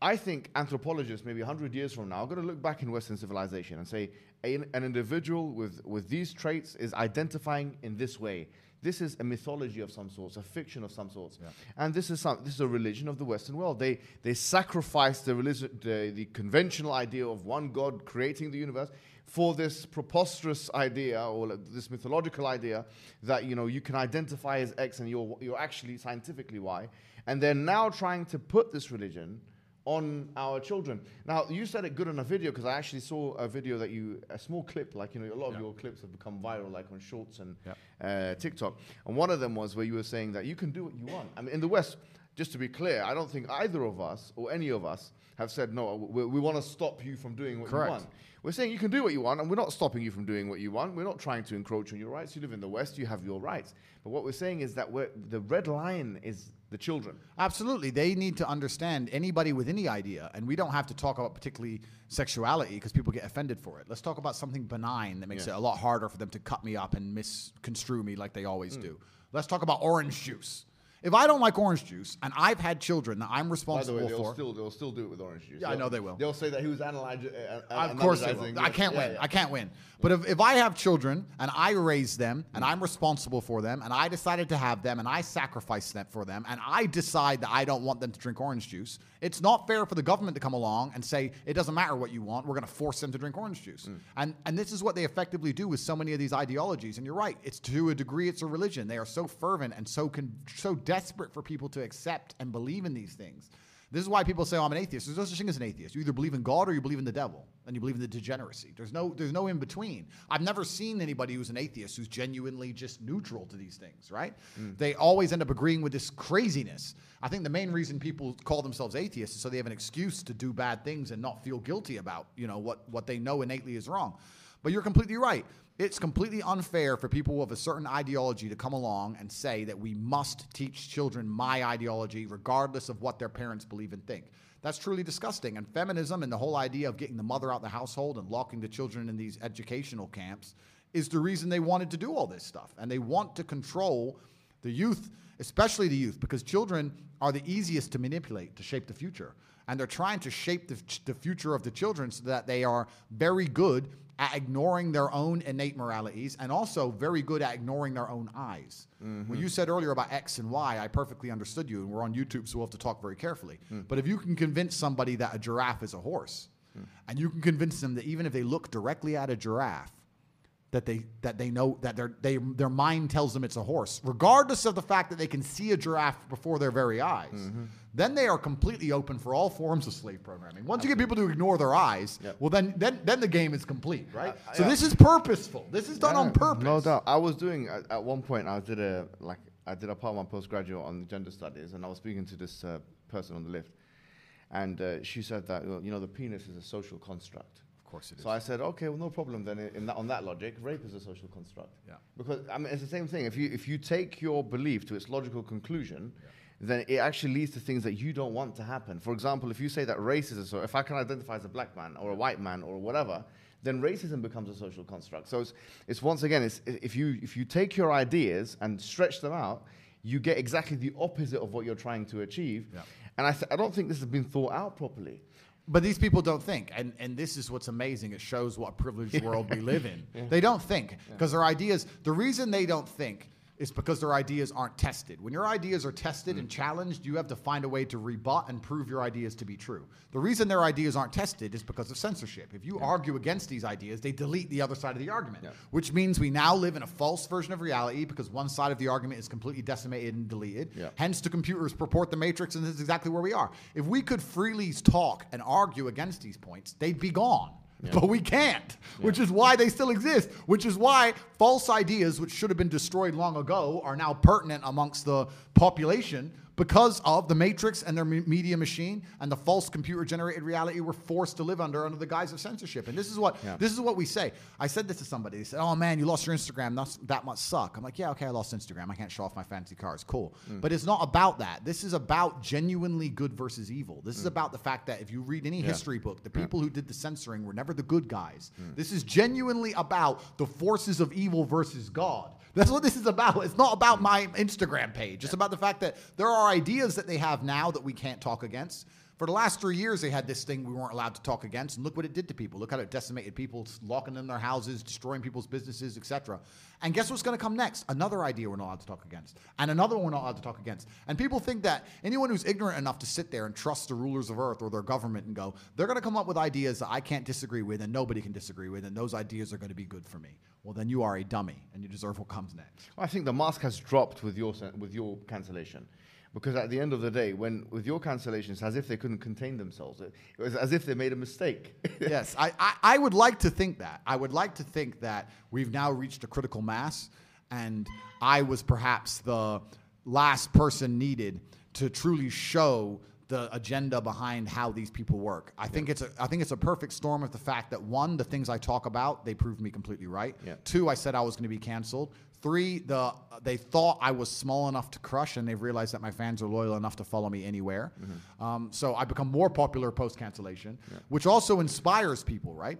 I think anthropologists, maybe 100 years from now, are going to look back in Western civilization and say an, an individual with, with these traits is identifying in this way. This is a mythology of some sorts, a fiction of some sorts, and this is some, this is a religion of the Western world. They they sacrifice the religion, the, the conventional idea of one God creating the universe for this preposterous idea or this mythological idea that you know you can identify as X and you're you're actually scientifically Y, and they're now trying to put this religion on our children. Now, you said it good on a video because I actually saw a video that you, a small clip, like, you know, a lot of your clips have become viral, like on Shorts and uh, TikTok. And one of them was where you were saying that you can do what you want. I mean, in the West, just to be clear, I don't think either of us or any of us have said, no, we, we want to stop you from doing what Correct. you want. We're saying you can do what you want, and we're not stopping you from doing what you want. We're not trying to encroach on your rights. You live in the West, you have your rights. But what we're saying is that we're, the red line is the children. Absolutely. They need to understand anybody with any idea. And we don't have to talk about particularly sexuality because people get offended for it. Let's talk about something benign that makes Yeah. it a lot harder for them to cut me up and misconstrue me like they always Hmm. do. Let's talk about orange juice. If I don't like orange juice and I've had children that I'm responsible By the way, they'll for. still, they'll still do it with orange juice. Yeah, I know they will. They'll say that he was analyzing. Uh, uh, of course they will. I can't yeah, win. yeah. I can't win. But if, if I have children and I raise them and I'm responsible for them and I decided to have them and I sacrifice that for them and I decide that I don't want them to drink orange juice, it's not fair for the government to come along and say it doesn't matter what you want. We're going to force them to drink orange juice. And and this is what they effectively do with so many of these ideologies. And you're right. It's to a degree it's a religion. They are so fervent and so con- so desperate for people to accept and believe in these things. This is why people say, oh, I'm an atheist. There's no such thing as an atheist. You either believe in God or you believe in the devil, and you believe in the degeneracy. There's no, there's no in between. I've never seen anybody who's an atheist who's genuinely just neutral to these things, right? Hmm. They always end up agreeing with this craziness. I think the main reason people call themselves atheists is so they have an excuse to do bad things and not feel guilty about, you know, what, what they know innately is wrong. But you're completely right. It's completely unfair for people with a certain ideology to come along and say that we must teach children my ideology regardless of what their parents believe and think. That's truly disgusting. And feminism and the whole idea of getting the mother out of the household and locking the children in these educational camps is the reason they wanted to do all this stuff. And they want to control the youth, especially the youth, because children are the easiest to manipulate to shape the future. And they're trying to shape the, the future of the children so that they are very good at ignoring their own innate moralities and also very good at ignoring their own eyes. Mm-hmm. When you said earlier about X and Y, I perfectly understood you, and we're on YouTube, so we'll have to talk very carefully. Mm. But if you can convince somebody that a giraffe is a horse, mm. and you can convince them that even if they look directly at a giraffe, that they that they know that their they their mind tells them it's a horse, regardless of the fact that they can see a giraffe before their very eyes. Mm-hmm. Then they are completely open for all forms of slave programming. Once you get people to ignore their eyes, yep. well then then then the game is complete, right? Uh, so yeah. this is purposeful. This is done yeah, on purpose. No doubt. I was doing at, at, one point. I did a like I did a part of my postgraduate on gender studies, and I was speaking to this uh, person on the lift, and uh, she said that you know the penis is a social construct Of course it is. So I said, okay, well, no problem then. In that, on that logic, rape is a social construct. Yeah. Because I mean, it's the same thing. If you if you take your belief to its logical conclusion, yeah. Then it actually leads to things that you don't want to happen. For example, if you say that racism, so if I can identify as a black man or a white man or whatever, then racism becomes a social construct. So it's, it's once again, it's, if you if you take your ideas and stretch them out, you get exactly the opposite of what you're trying to achieve. Yeah. And I, th- I don't think this has been thought out properly. But these people don't think, and and this is what's amazing. It shows what privileged world we live in. Yeah. They don't think because yeah. their ideas. The reason they don't think is because their ideas aren't tested. When your ideas are tested mm. and challenged, you have to find a way to rebut and prove your ideas to be true. The reason their ideas aren't tested is because of censorship. If you yeah. argue against these ideas, they delete the other side of the argument, yeah. which means we now live in a false version of reality because one side of the argument is completely decimated and deleted. Yeah. Hence, the computers purport the matrix, and this is exactly where we are. If we could freely talk and argue against these points, they'd be gone. Yeah. But we can't, yeah. which is why they still exist, which is why false ideas, which should have been destroyed long ago, are now pertinent amongst the population because of the matrix and their media machine and the false computer generated reality we're forced to live under under the guise of censorship. And this is what yeah. this is what we say. I said this to somebody. They said, "Oh man, you lost your Instagram. That's, that must suck." I'm like, "Yeah, okay, I lost Instagram. I can't show off my fancy cars. Cool." Mm. But it's not about that. This is about genuinely good versus evil. This mm. is about the fact that if you read any yeah. history book, the people yeah. who did the censoring were never the good guys. Mm. This is genuinely about the forces of evil versus God. That's what this is about. It's not about my Instagram page. It's about the fact that there are ideas that they have now that we can't talk against. For the last three years, they had this thing we weren't allowed to talk against, and look what it did to people. Look how it decimated people, locking them in their houses, destroying people's businesses, etc. And guess what's going to come next? Another idea we're not allowed to talk against, and another one we're not allowed to talk against. And people think that anyone who's ignorant enough to sit there and trust the rulers of earth or their government and go, they're going to come up with ideas that I can't disagree with and nobody can disagree with, and those ideas are going to be good for me. Well, then you are a dummy, and you deserve what comes next. Well, I think the mask has dropped with your with your cancellation. Because at the end of the day, when with your cancellations, as if they couldn't contain themselves. It, was as if they made a mistake. yes, I, I, I would like to think that. I would like to think that we've now reached a critical mass, and I was perhaps the last person needed to truly show the agenda behind how these people work. I think it's a I think it's a perfect storm of the fact that one, the things I talk about, they proved me completely right. Yeah. Two, I said I was going to be canceled. Three, the they thought I was small enough to crush, and they've realized that my fans are loyal enough to follow me anywhere. Mm-hmm. Um, so I become more popular post cancellation, yeah. which also inspires people, right?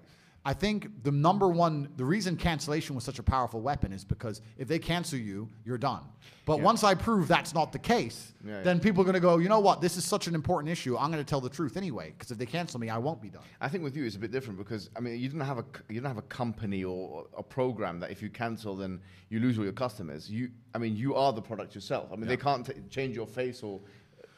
I think the number one, the reason cancellation was such a powerful weapon is because if they cancel you, you're done. But yeah. once I prove that's not the case, yeah, then yeah. people are going to go, you know what, this is such an important issue. I'm going to tell the truth anyway. Because if they cancel me, I won't be done. I think with you it's a bit different because I mean you didn't have a you didn't have a company or a program that if you cancel then you lose all your customers. You I mean you are the product yourself. I mean they can't t- change your face or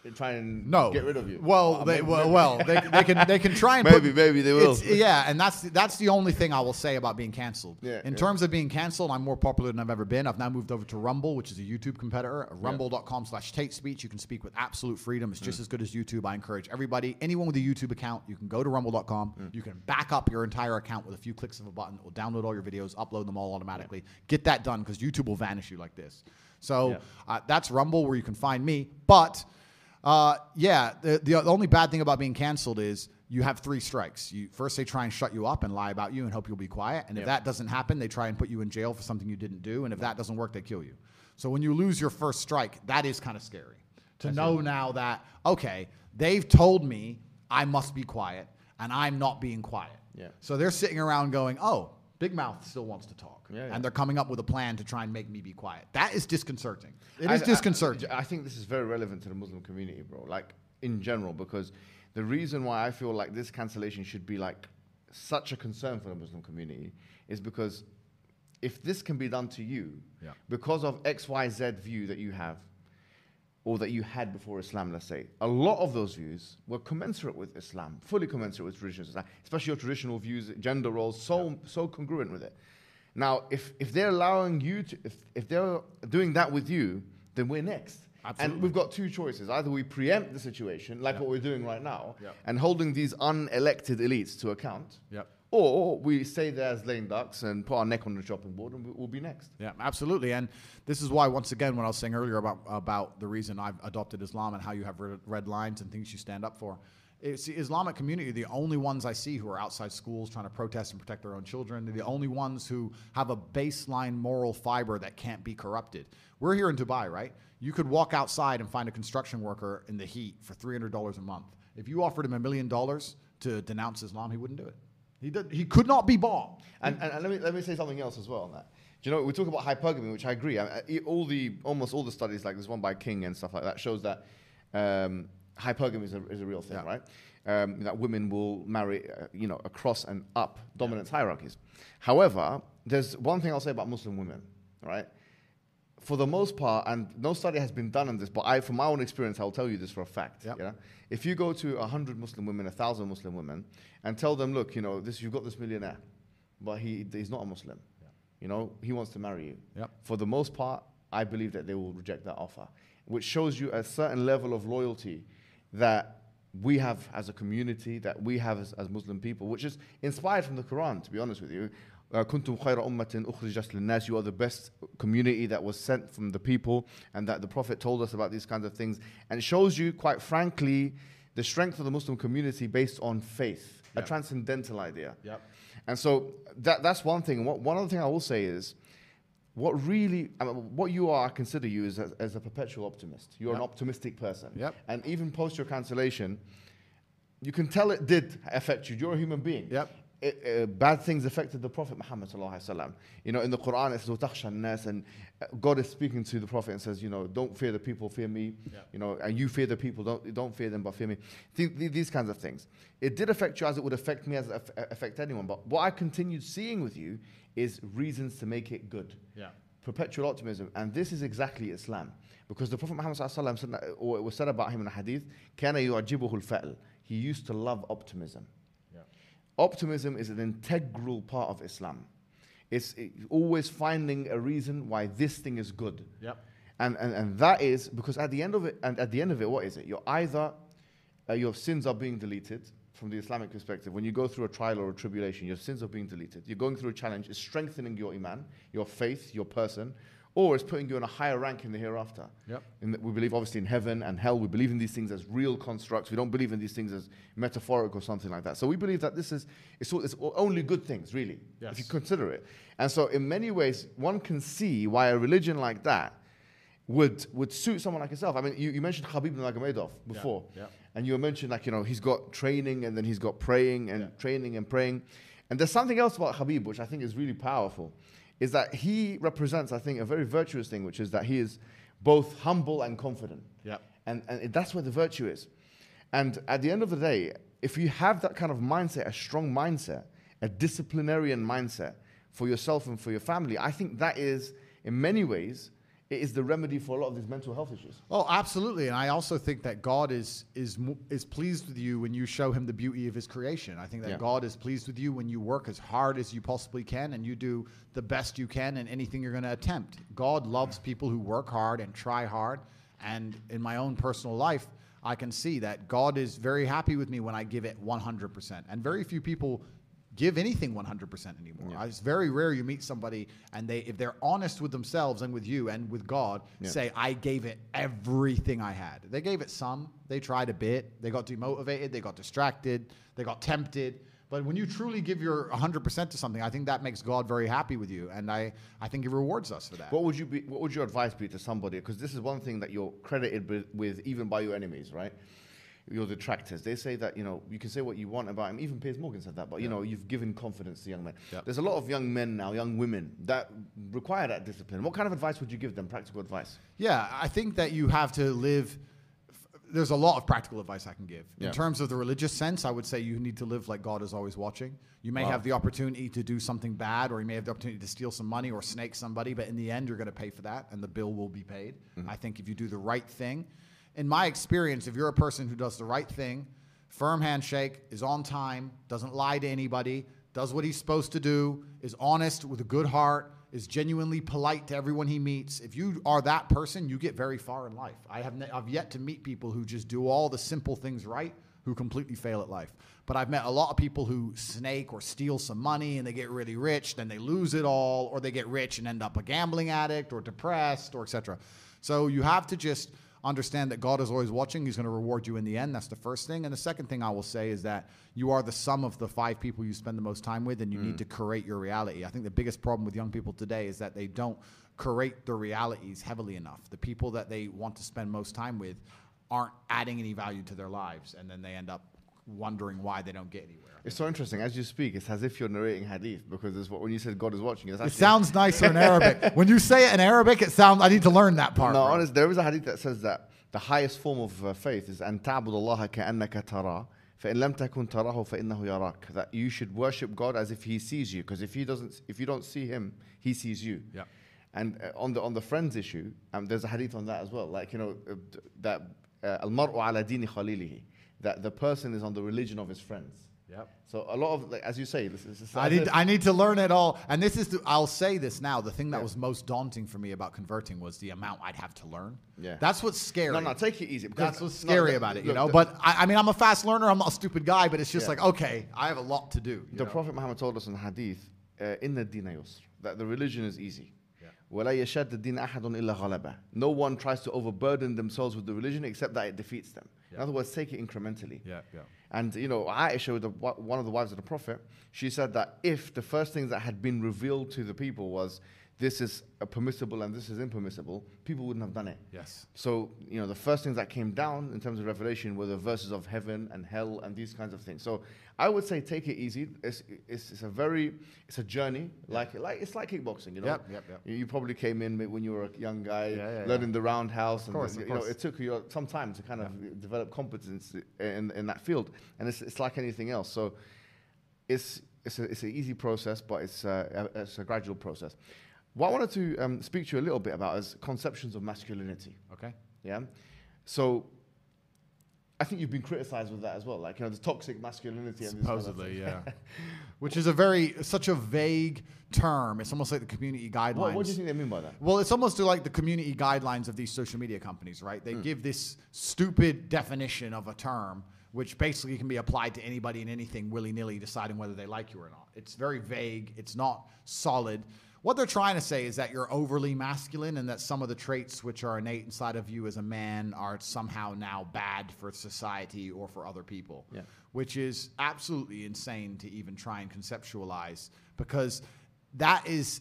try and no. get rid of you. Well, they, well, well they, they, can they can try and maybe put, maybe they will. Yeah, and that's that's the only thing I will say about being canceled. Yeah, in yeah. terms of being canceled, I'm more popular than I've ever been. I've now moved over to Rumble, which is a YouTube competitor. Rumble.com/slash Tate Speech. You can speak with absolute freedom. It's just mm. as good as YouTube. I encourage everybody, anyone with a YouTube account, you can go to Rumble.com. Mm. You can back up your entire account with a few clicks of a button. Or download all your videos, upload them all automatically. Yeah. Get that done because YouTube will vanish you like this. So uh, that's Rumble, where you can find me, but. Uh, yeah. The, the only bad thing about being canceled is you have three strikes. You first they try and shut you up and lie about you and hope you'll be quiet. And if Yep. that doesn't happen, they try and put you in jail for something you didn't do. And if that doesn't work, they kill you. So when you lose your first strike, that is kind of scary to know now that okay, they've told me I must be quiet, and I'm not being quiet. Yeah. So they're sitting around going, "Oh, Big Mouth still wants to talk," Yeah, yeah. and they're coming up with a plan to try and make me be quiet. That is disconcerting. It I- is I- disconcerting. I, think this is very relevant to the Muslim community, bro. Like in general, because the reason why I feel like this cancellation should be like such a concern for the Muslim community is because if this can be done to you Yeah. because of X, Y, Z view that you have, or that you had before Islam, let's say, a lot of those views were commensurate with Islam, fully commensurate with traditional Islam, especially your traditional views, gender roles, so so congruent with it. Now, if if they're allowing you to, if if they're doing that with you, then we're next. Absolutely. And we've got two choices: either we preempt the situation, like Yeah. what we're doing right now, Yeah. and holding these unelected elites to account, Yep. Or we stay there as lame ducks and put our neck on the chopping board, and we- we'll be next. Yeah, absolutely. And this is why, once again, when I was saying earlier about about the reason I've adopted Islam and how you have red, lines and things you stand up for, it's the Islamic community, the only ones I see who are outside schools trying to protest and protect their own children. They're the only ones who have a baseline moral fiber that can't be corrupted. We're here in Dubai, right? You could walk outside and find a construction worker in the heat for three hundred dollars a month. If you offered him a million dollars to denounce Islam, he wouldn't do it. He did, he could not be bought. And, and, and let me let me say something else as well on that. Do you know we talk about hypergamy, which I agree. I, I- all the almost all the studies, like this one by King and stuff like that, shows that um, hypergamy is a, is a real thing, Yeah. right? Um, that women will marry, uh, you know, across and up dominance hierarchies. However, there's one thing I'll say about Muslim women, right? For the most part, and no study has been done on this, but I, from my own experience, I'll tell you this for a fact. Yep. Know? If you go to 100 Muslim women, 1,000 Muslim women, and tell them, look, you know, this, you've got this millionaire, but he, he's not a Muslim. You know, he wants to marry you. Yep. For the most part, I believe that they will reject that offer, which shows you a certain level of loyalty that we have as a community, that we have as, as Muslim people, which is inspired from the Quran, to be honest with you. Uh, كنتم خير أمة أخرجت للناس. You are the best community that was sent from the people, and that the Prophet told us about these kinds of things. And it shows you, quite frankly, the strength of the Muslim community based on faith, a Yeah. transcendental idea. Yep. And so that, that's one thing. And what, one other thing I will say is, what really, I mean, what you are, I consider you as a, as a perpetual optimist. You're an Yep. optimistic person. Yep. And even post your cancellation, you can tell it did affect you. You're a human being. Yep. it, uh, bad things affected the Prophet Muhammad You know, in the Quran it says "Takhsha nas," and uh, God is speaking to the Prophet and says, you know, don't fear the people, fear me. Yeah. You know, and you fear the people, don't don't fear them, but fear me. Th- these kinds of things. It did affect you as it would affect me, as uh, it uh, affect anyone. But what I continued seeing with you is reasons to make it good. Yeah. Perpetual optimism, and this is exactly Islam, because the Prophet Muhammad sallallahu or it was said about him in a hadith, كان يعجبه الفأل. He used to love optimism. Optimism is an integral part of Islam. It's it- always finding a reason why this thing is good. Yep. And, and, and that is because at the end of it, and at the end of it, what is it? You're either uh, your sins are being deleted from the Islamic perspective. When you go through a trial or a tribulation, your sins are being deleted. You're going through a challenge. It's strengthening your iman, your faith, your person, or it's putting you in a higher rank in the hereafter. Yep. In we believe obviously in heaven and hell. We believe in these things as real constructs. We don't believe in these things as metaphoric or something like that. So we believe that this is it's, all, it's only good things, really, if you consider it. And so in many ways, one can see why a religion like that would would suit someone like yourself. I mean, you, you mentioned Khabib Nurmagomedov before, yeah. and you mentioned like you know he's got training and then he's got praying and Yeah. training and praying, and there's something else about Khabib which I think is really powerful, is that he represents I think a very virtuous thing, which is that he is both humble and confident, Yep. and and that's where the virtue is, and at the end of the day, if you have that kind of mindset, a strong mindset, a disciplinarian mindset for yourself and for your family, I think that is in many ways is the remedy for a lot of these mental health issues. Oh, absolutely. And I also think that God is is is pleased with you when you show him the beauty of his creation. I think that Yeah. God is pleased with you when you work as hard as you possibly can and you do the best you can in anything you're going to attempt. God loves people who work hard and try hard. And in my own personal life, I can see that God is very happy with me when I give it 100%. And very few people give anything 100% anymore. Uh, It's very rare you meet somebody and they, if they're honest with themselves and with you and with God, say, I gave it everything I had. They gave it some. They tried a bit. They got demotivated. They got distracted. They got tempted. But when you truly give your 100% to something, I think that makes God very happy with you. And I, I think He rewards us for that. What would you be? What would your advice be to somebody? Because this is one thing that you're credited with, with even by your enemies, right? Your detractors. They say that you know you can say what you want about him. Even Piers Morgan said that, but you know you've given confidence to young men. Yep. There's a lot of young men now, young women that require that discipline. What kind of advice would you give them? Practical advice. Yeah, I think that you have to live. There's a lot of practical advice I can give. Yeah. In terms of the religious sense, I would say you need to live like God is always watching. You may Wow. have the opportunity to do something bad, or you may have the opportunity to steal some money or snake somebody, but in the end, you're going to pay for that, and the bill will be paid. Mm-hmm. I think if you do the right thing, in my experience, if you're a person who does the right thing, firm handshake, is on time, doesn't lie to anybody, does what he's supposed to do, is honest with a good heart, is genuinely polite to everyone he meets. If you are that person, you get very far in life. I have ne- I've yet to meet people who just do all the simple things right who completely fail at life. But I've met a lot of people who snake or steal some money and they get really rich, then they lose it all, or they get rich and end up a gambling addict or depressed or etc. So you have to just understand that God is always watching. He's going to reward you in the end. That's the first thing. And the second thing I will say is that you are the sum of the five people you spend the most time with, and you need mm. to curate your reality. I think the biggest problem with young people today is that they don't curate their realities heavily enough. The people that they want to spend most time with aren't adding any value to their lives, and then they end up wondering why they don't get anywhere. It's so interesting. As you speak, it's as if you're narrating hadith because it's what when you said God is watching. It's It actually- sounds nicer in Arabic. when you say it in Arabic, it sounds. I need to learn that part. No, bro. honest, there is a hadith that says that the highest form of uh, faith is أن تعبد الله كأنك تراه فإن لم تكن تراه فإنه يراك. That you should worship God as if He sees you, because if He doesn't, if you don't see Him, He sees you. Yeah. And uh, on the on the friends issue, um, there's a hadith on that as well. Like you know uh, d- that المرء على دين خليله. That the person is on the religion of his friends. Yep. So a lot of, like, as you say, this is. I need I need to learn it all, and this is the, I'll say this now. The thing that yeah. was most daunting for me about converting was the amount I'd have to learn. Yeah. That's what's scary. No, no, take it easy. That's what's scary no, about it, you look, know. But I, I, mean, I'm a fast learner. I'm not a stupid guy, but it's just yeah. like okay, I have a lot to do. The know? Prophet Muhammad told us in Hadith, uh, in the Dina Yusr, that the religion is easy. Yeah. No one tries to overburden themselves with the religion except that it defeats them. In other words, take it incrementally. Yeah, yeah. And you know, Aisha, the, one of the wives of the Prophet, she said that if the first things that had been revealed to the people was this is permissible and this is impermissible, people wouldn't have done it. Yes. So, you know, the first things that came down in terms of revelation were the verses of heaven and hell and these kinds of things. So I would say take it easy. It's, it's, it's a very, it's a journey. Like, like It's like kickboxing, you know? Yep, yep, yep. You, you probably came in when you were a young guy, Yeah, yeah, learning the roundhouse. and course, the- of you know, course. it took you some time to kind of develop competence in, in that field. And it's, it's like anything else. So it's, it's, a, it's an easy process, but it's, uh, a, it's a gradual process. What I wanted to um, speak to you a little bit about is conceptions of masculinity. Okay. Yeah. So I think you've been criticized with that as well, like you know the toxic masculinity. And these kind of Supposedly, yeah. Which is a very, such a vague term. It's almost like the community guidelines. What, what do you think they mean by that? Well, it's almost like the community guidelines of these social media companies, right? They give this stupid definition of a term, which basically can be applied to anybody and anything willy nilly, deciding whether they like you or not. It's very vague, it's not solid. What they're trying to say is that you're overly masculine and that some of the traits which are innate inside of you as a man are somehow now bad for society or for other people Yeah. which is absolutely insane to even try and conceptualize because that is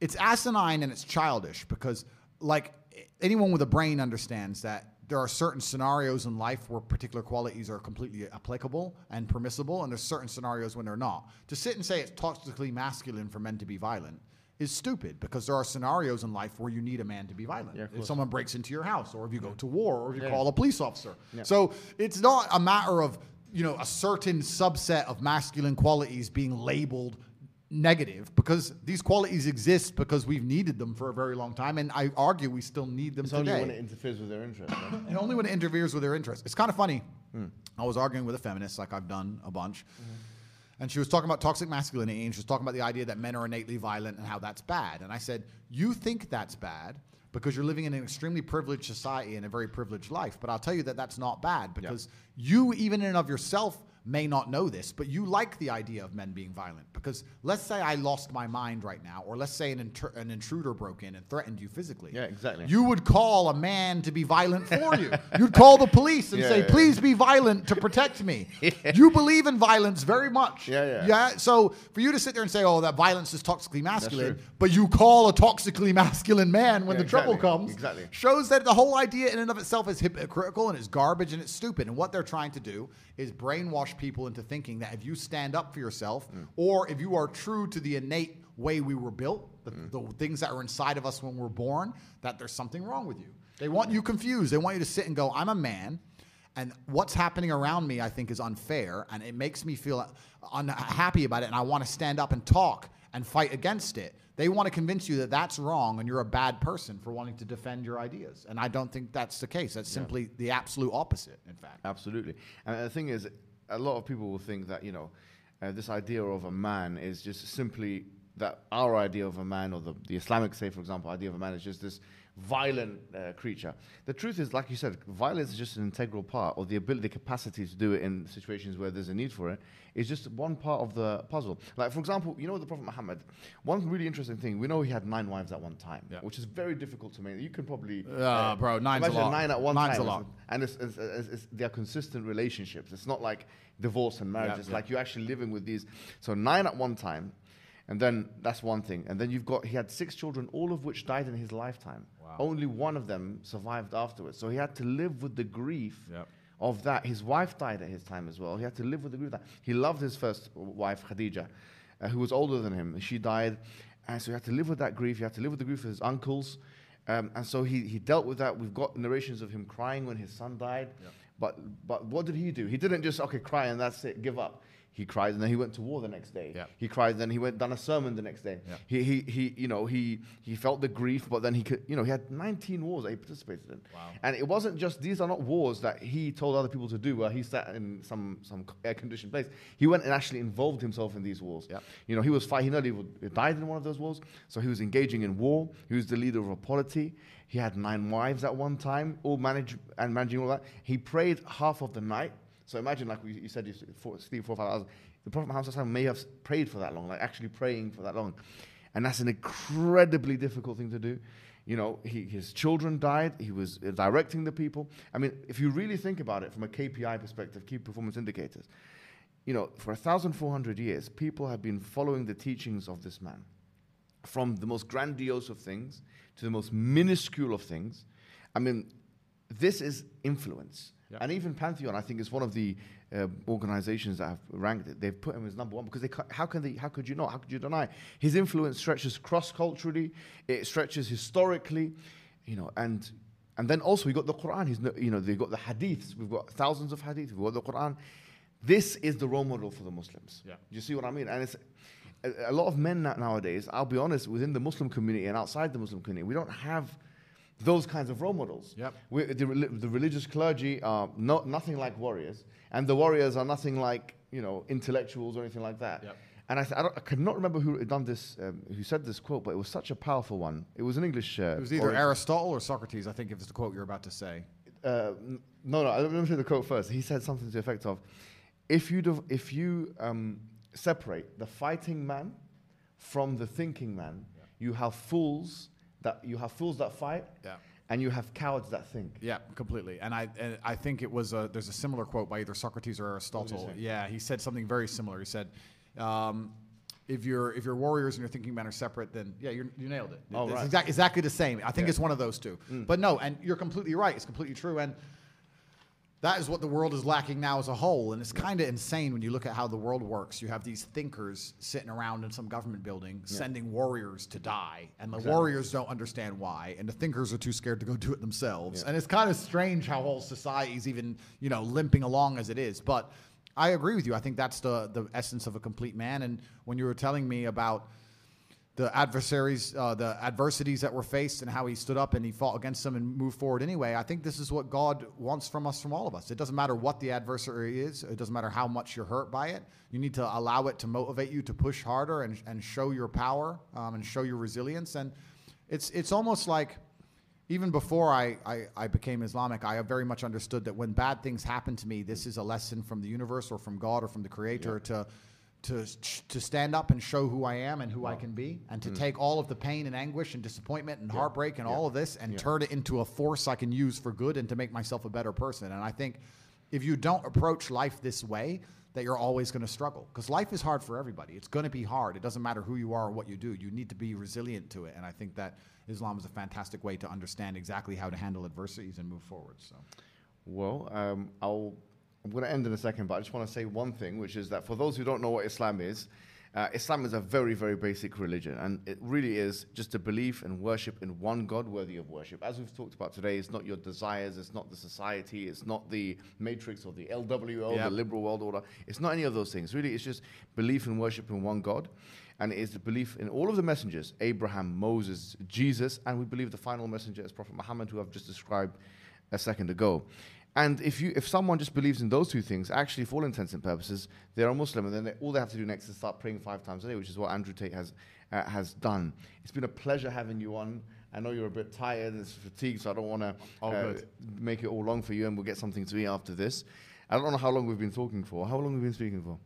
it's asinine and it's childish because like anyone with a brain understands that there are certain scenarios in life where particular qualities are completely applicable and permissible and there's certain scenarios when they're not to sit and say it's toxically masculine for men to be violent is stupid because there are scenarios in life where you need a man to be violent. Yeah, if someone breaks into your house, or if you go to war, or if you Yeah. call a police officer. Yeah. So it's not a matter of you know a certain subset of masculine qualities being labeled negative because these qualities exist because we've needed them for a very long time, and I argue we still need them It's only today. when it interferes with their interest. Right? and only when it interferes with their interests. It's kind of funny. Hmm. I was arguing with a feminist, like I've done a bunch, mm-hmm. And she was talking about toxic masculinity, and she was talking about the idea that men are innately violent and how that's bad. And I said, You think that's bad because you're living in an extremely privileged society and a very privileged life. But I'll tell you that that's not bad because you, even in and of yourself, may not know this, but you like the idea of men being violent because let's say I lost my mind right now, or let's say an, inter- an intruder broke in and threatened you physically. Yeah, exactly. You would call a man to be violent for you. You'd call the police and Yeah, say, yeah, yeah. "Please be violent to protect me." You believe in violence very much. Yeah, yeah. Yeah. So for you to sit there and say, "Oh, that violence is toxically masculine," but you call a toxically masculine man when Yeah, the trouble exactly, comes, exactly. shows that the whole idea in and of itself is hypocritical and it's garbage and it's stupid. And what they're trying to do is brainwash people into thinking that if you stand up for yourself Mm. or if you are true to the innate way we were built, the, Mm. the things that are inside of us when we're born, that there's something wrong with you. They want you confused. They want you to sit and go, I'm a man. And what's happening around me, I think, is unfair, and it makes me feel unhappy about it. And I want to stand up and talk and fight against it. They want to convince you that that's wrong and you're a bad person for wanting to defend your ideas. And I don't think that's the case. That's simply the absolute opposite, in fact. Absolutely. And the thing is, a lot of people will think that, you know, uh, this idea of a man is just simply that our idea of a man, or the, the Islamic, say, for example, idea of a man is just this violent uh, creature. The truth is, like you said, violence is just an integral part, or the ability, the capacity to do it in situations where there's a need for it, is just one part of the puzzle. Like, for example, you know, the Prophet Muhammad, one really interesting thing, we know he had nine wives at one time, Yeah. which is very difficult to make. You can probably. Uh, bro, nine's a imagine nine at one Nine's a time. lot. And it's, it's, it's, it's, they're consistent relationships. It's not like divorce and marriage. Yeah, it's yeah. like you're actually living with these. So nine at one time, and then that's one thing. And then you've got he had six children, all of which died in his lifetime. Wow. Only one of them survived afterwards. So he had to live with the grief Yep. of that. His wife died at his time as well. He had to live with the grief of that. He loved his first wife, Khadija, uh, who was older than him. She died. And so he had to live with that grief. He had to live with the grief of his uncles. Um, and so he, he dealt with that. We've got narrations of him crying when his son died. But, but what did he do? He didn't just, okay, cry and that's it, give up. He cried and then he went to war the next day. Yeah. He cried, then he went done a sermon the next day. Yeah. He, he, he, you know, he, he felt the grief, but then he could, you know, he had 19 wars that he participated in. Wow. And it wasn't just, these are not wars that he told other people to do where he sat in some, some air conditioned place. He went and actually involved himself in these wars. Yep. You know, he was fight, he would- died in one of those wars. So he was engaging in war. He was the leader of a polity. He had nine wives at one time, all managed and managing all that. He prayed half of the night. So imagine, like you said, you sleep four five hours. The Prophet Muhammad may have prayed for that long, like actually praying for that long. And that's an incredibly difficult thing to do. You know, he, his children died. He was uh, directing the people. I mean, if you really think about it from a KPI perspective, key performance indicators, you know, for 1,400 years, people have been following the teachings of this man from the most grandiose of things to the most minuscule of things. I mean, this is influence. And even Pantheon, I think, is one of the uh, organizations that have ranked it. They've put him as number one because they ca- how can they? How could you not? How could you deny? His influence stretches cross-culturally. It stretches historically, you know, and and then also we got the Quran. He's no, you know they've got the hadiths. We've got thousands of hadiths. We've got the Quran. This is the role model for the Muslims. Yeah. You see what I mean? And it's a, a lot of men nowadays. I'll be honest, within the Muslim community and outside the Muslim community, we don't have those kinds of role models. Yep. We, the, the religious clergy are not nothing like warriors, and the warriors are nothing like you know intellectuals or anything like that. Yep. And I, th- I, don't, I cannot remember who had done this, um, who said this quote, but it was such a powerful one. It was an English. Uh, It was either orator. Aristotle or Socrates, I think, if it's the quote you're about to say. uh, no, no. Let me say the quote first. He said something to the effect of, "If you div- if you um, separate the fighting man from the thinking man, you have fools that you have fools that fight, Yeah. and you have cowards that think." Yeah, completely. And I and I think it was a, there's a similar quote by either Socrates or Aristotle. Yeah, he said something very similar. He said, um, "If your if your warriors and your thinking men are separate, then yeah, you're, you nailed it. Oh, it's right. exact, exactly the same. I think Yeah. it's one of those two. But no, and you're completely right. It's completely true. And that is what the world is lacking now as a whole. And it's kind of insane when you look at how the world works. You have these thinkers sitting around in some government building sending warriors to die, and the warriors don't understand why, and the thinkers are too scared to go do it themselves. Yeah. And it's kind of strange how whole society's even, you know, limping along as it is. But I agree with you. I think that's the the essence of a complete man. And when you were telling me about the adversaries, uh, the adversities that were faced, and how he stood up and he fought against them and moved forward anyway. I think this is what God wants from us, from all of us. It doesn't matter what the adversary is. It doesn't matter how much you're hurt by it. You need to allow it to motivate you to push harder and, and show your power um, and show your resilience. And it's it's almost like even before I, I, I became Islamic, I very much understood that when bad things happen to me, this is a lesson from the universe or from God or from the Creator to, to, to stand up and show who I am and who I can be, and to take all of the pain and anguish and disappointment and heartbreak and all of this and turn it into a force I can use for good and to make myself a better person. And I think if you don't approach life this way, that you're always going to struggle because life is hard for everybody. It's going to be hard. It doesn't matter who you are or what you do. You need to be resilient to it. And I think that Islam is a fantastic way to understand exactly how to handle adversities and move forward. So, Well, um, I'll, I'm going to end in a second, but I just want to say one thing, which is that for those who don't know what Islam is, uh, Islam is a very, very basic religion, and it really is just a belief and worship in one God worthy of worship. As we've talked about today, it's not your desires, it's not the society, it's not the matrix or the LWO, Yeah. the liberal world order. It's not any of those things. Really, it's just belief and worship in one God. And it is the belief in all of the messengers Abraham, Moses, Jesus, and we believe the final messenger is Prophet Muhammad, who I've just described a second ago. And if you, if someone just believes in those two things, actually, for all intents and purposes, they're a Muslim, and then they, all they have to do next is start praying five times a day, which is what Andrew Tate has uh, has done. It's been a pleasure having you on. I know you're a bit tired and fatigued, so I don't want to All good. make it all long for you, and we'll get something to eat after this. I don't know how long we've been talking for. How long have we been speaking for?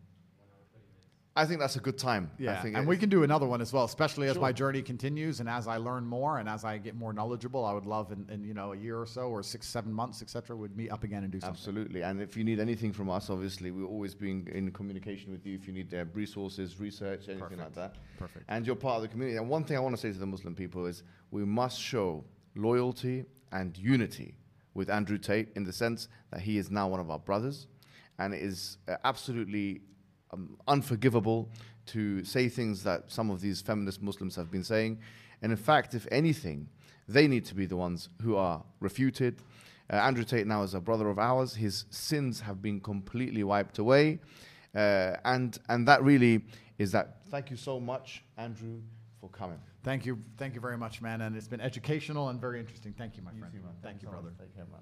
I think that's a good time. I yeah. think And we can do another one as well, especially as Sure. my journey continues and as I learn more and as I get more knowledgeable. I would love in, in you know, a year or so or six, seven months, etc. would meet up again and do something. Absolutely. And if you need anything from us, obviously, we're always being in communication with you. If you need uh, resources, research, anything like that. Perfect. And you're part of the community. And one thing I want to say to the Muslim people is we must show loyalty and unity with Andrew Tate in the sense that he is now one of our brothers. And it is uh, absolutely um, unforgivable to say things that some of these feminist Muslims have been saying. And in fact, if anything, they need to be the ones who are refuted. Uh, Andrew Tate now is a brother of ours. His sins have been completely wiped away. Uh, and, and that really is that. Thank you so much, Andrew, for coming. Thank you. Thank you very much, man. And it's been educational and very interesting. Thank you, my friend. Thank you, so much. brother. Take care, man.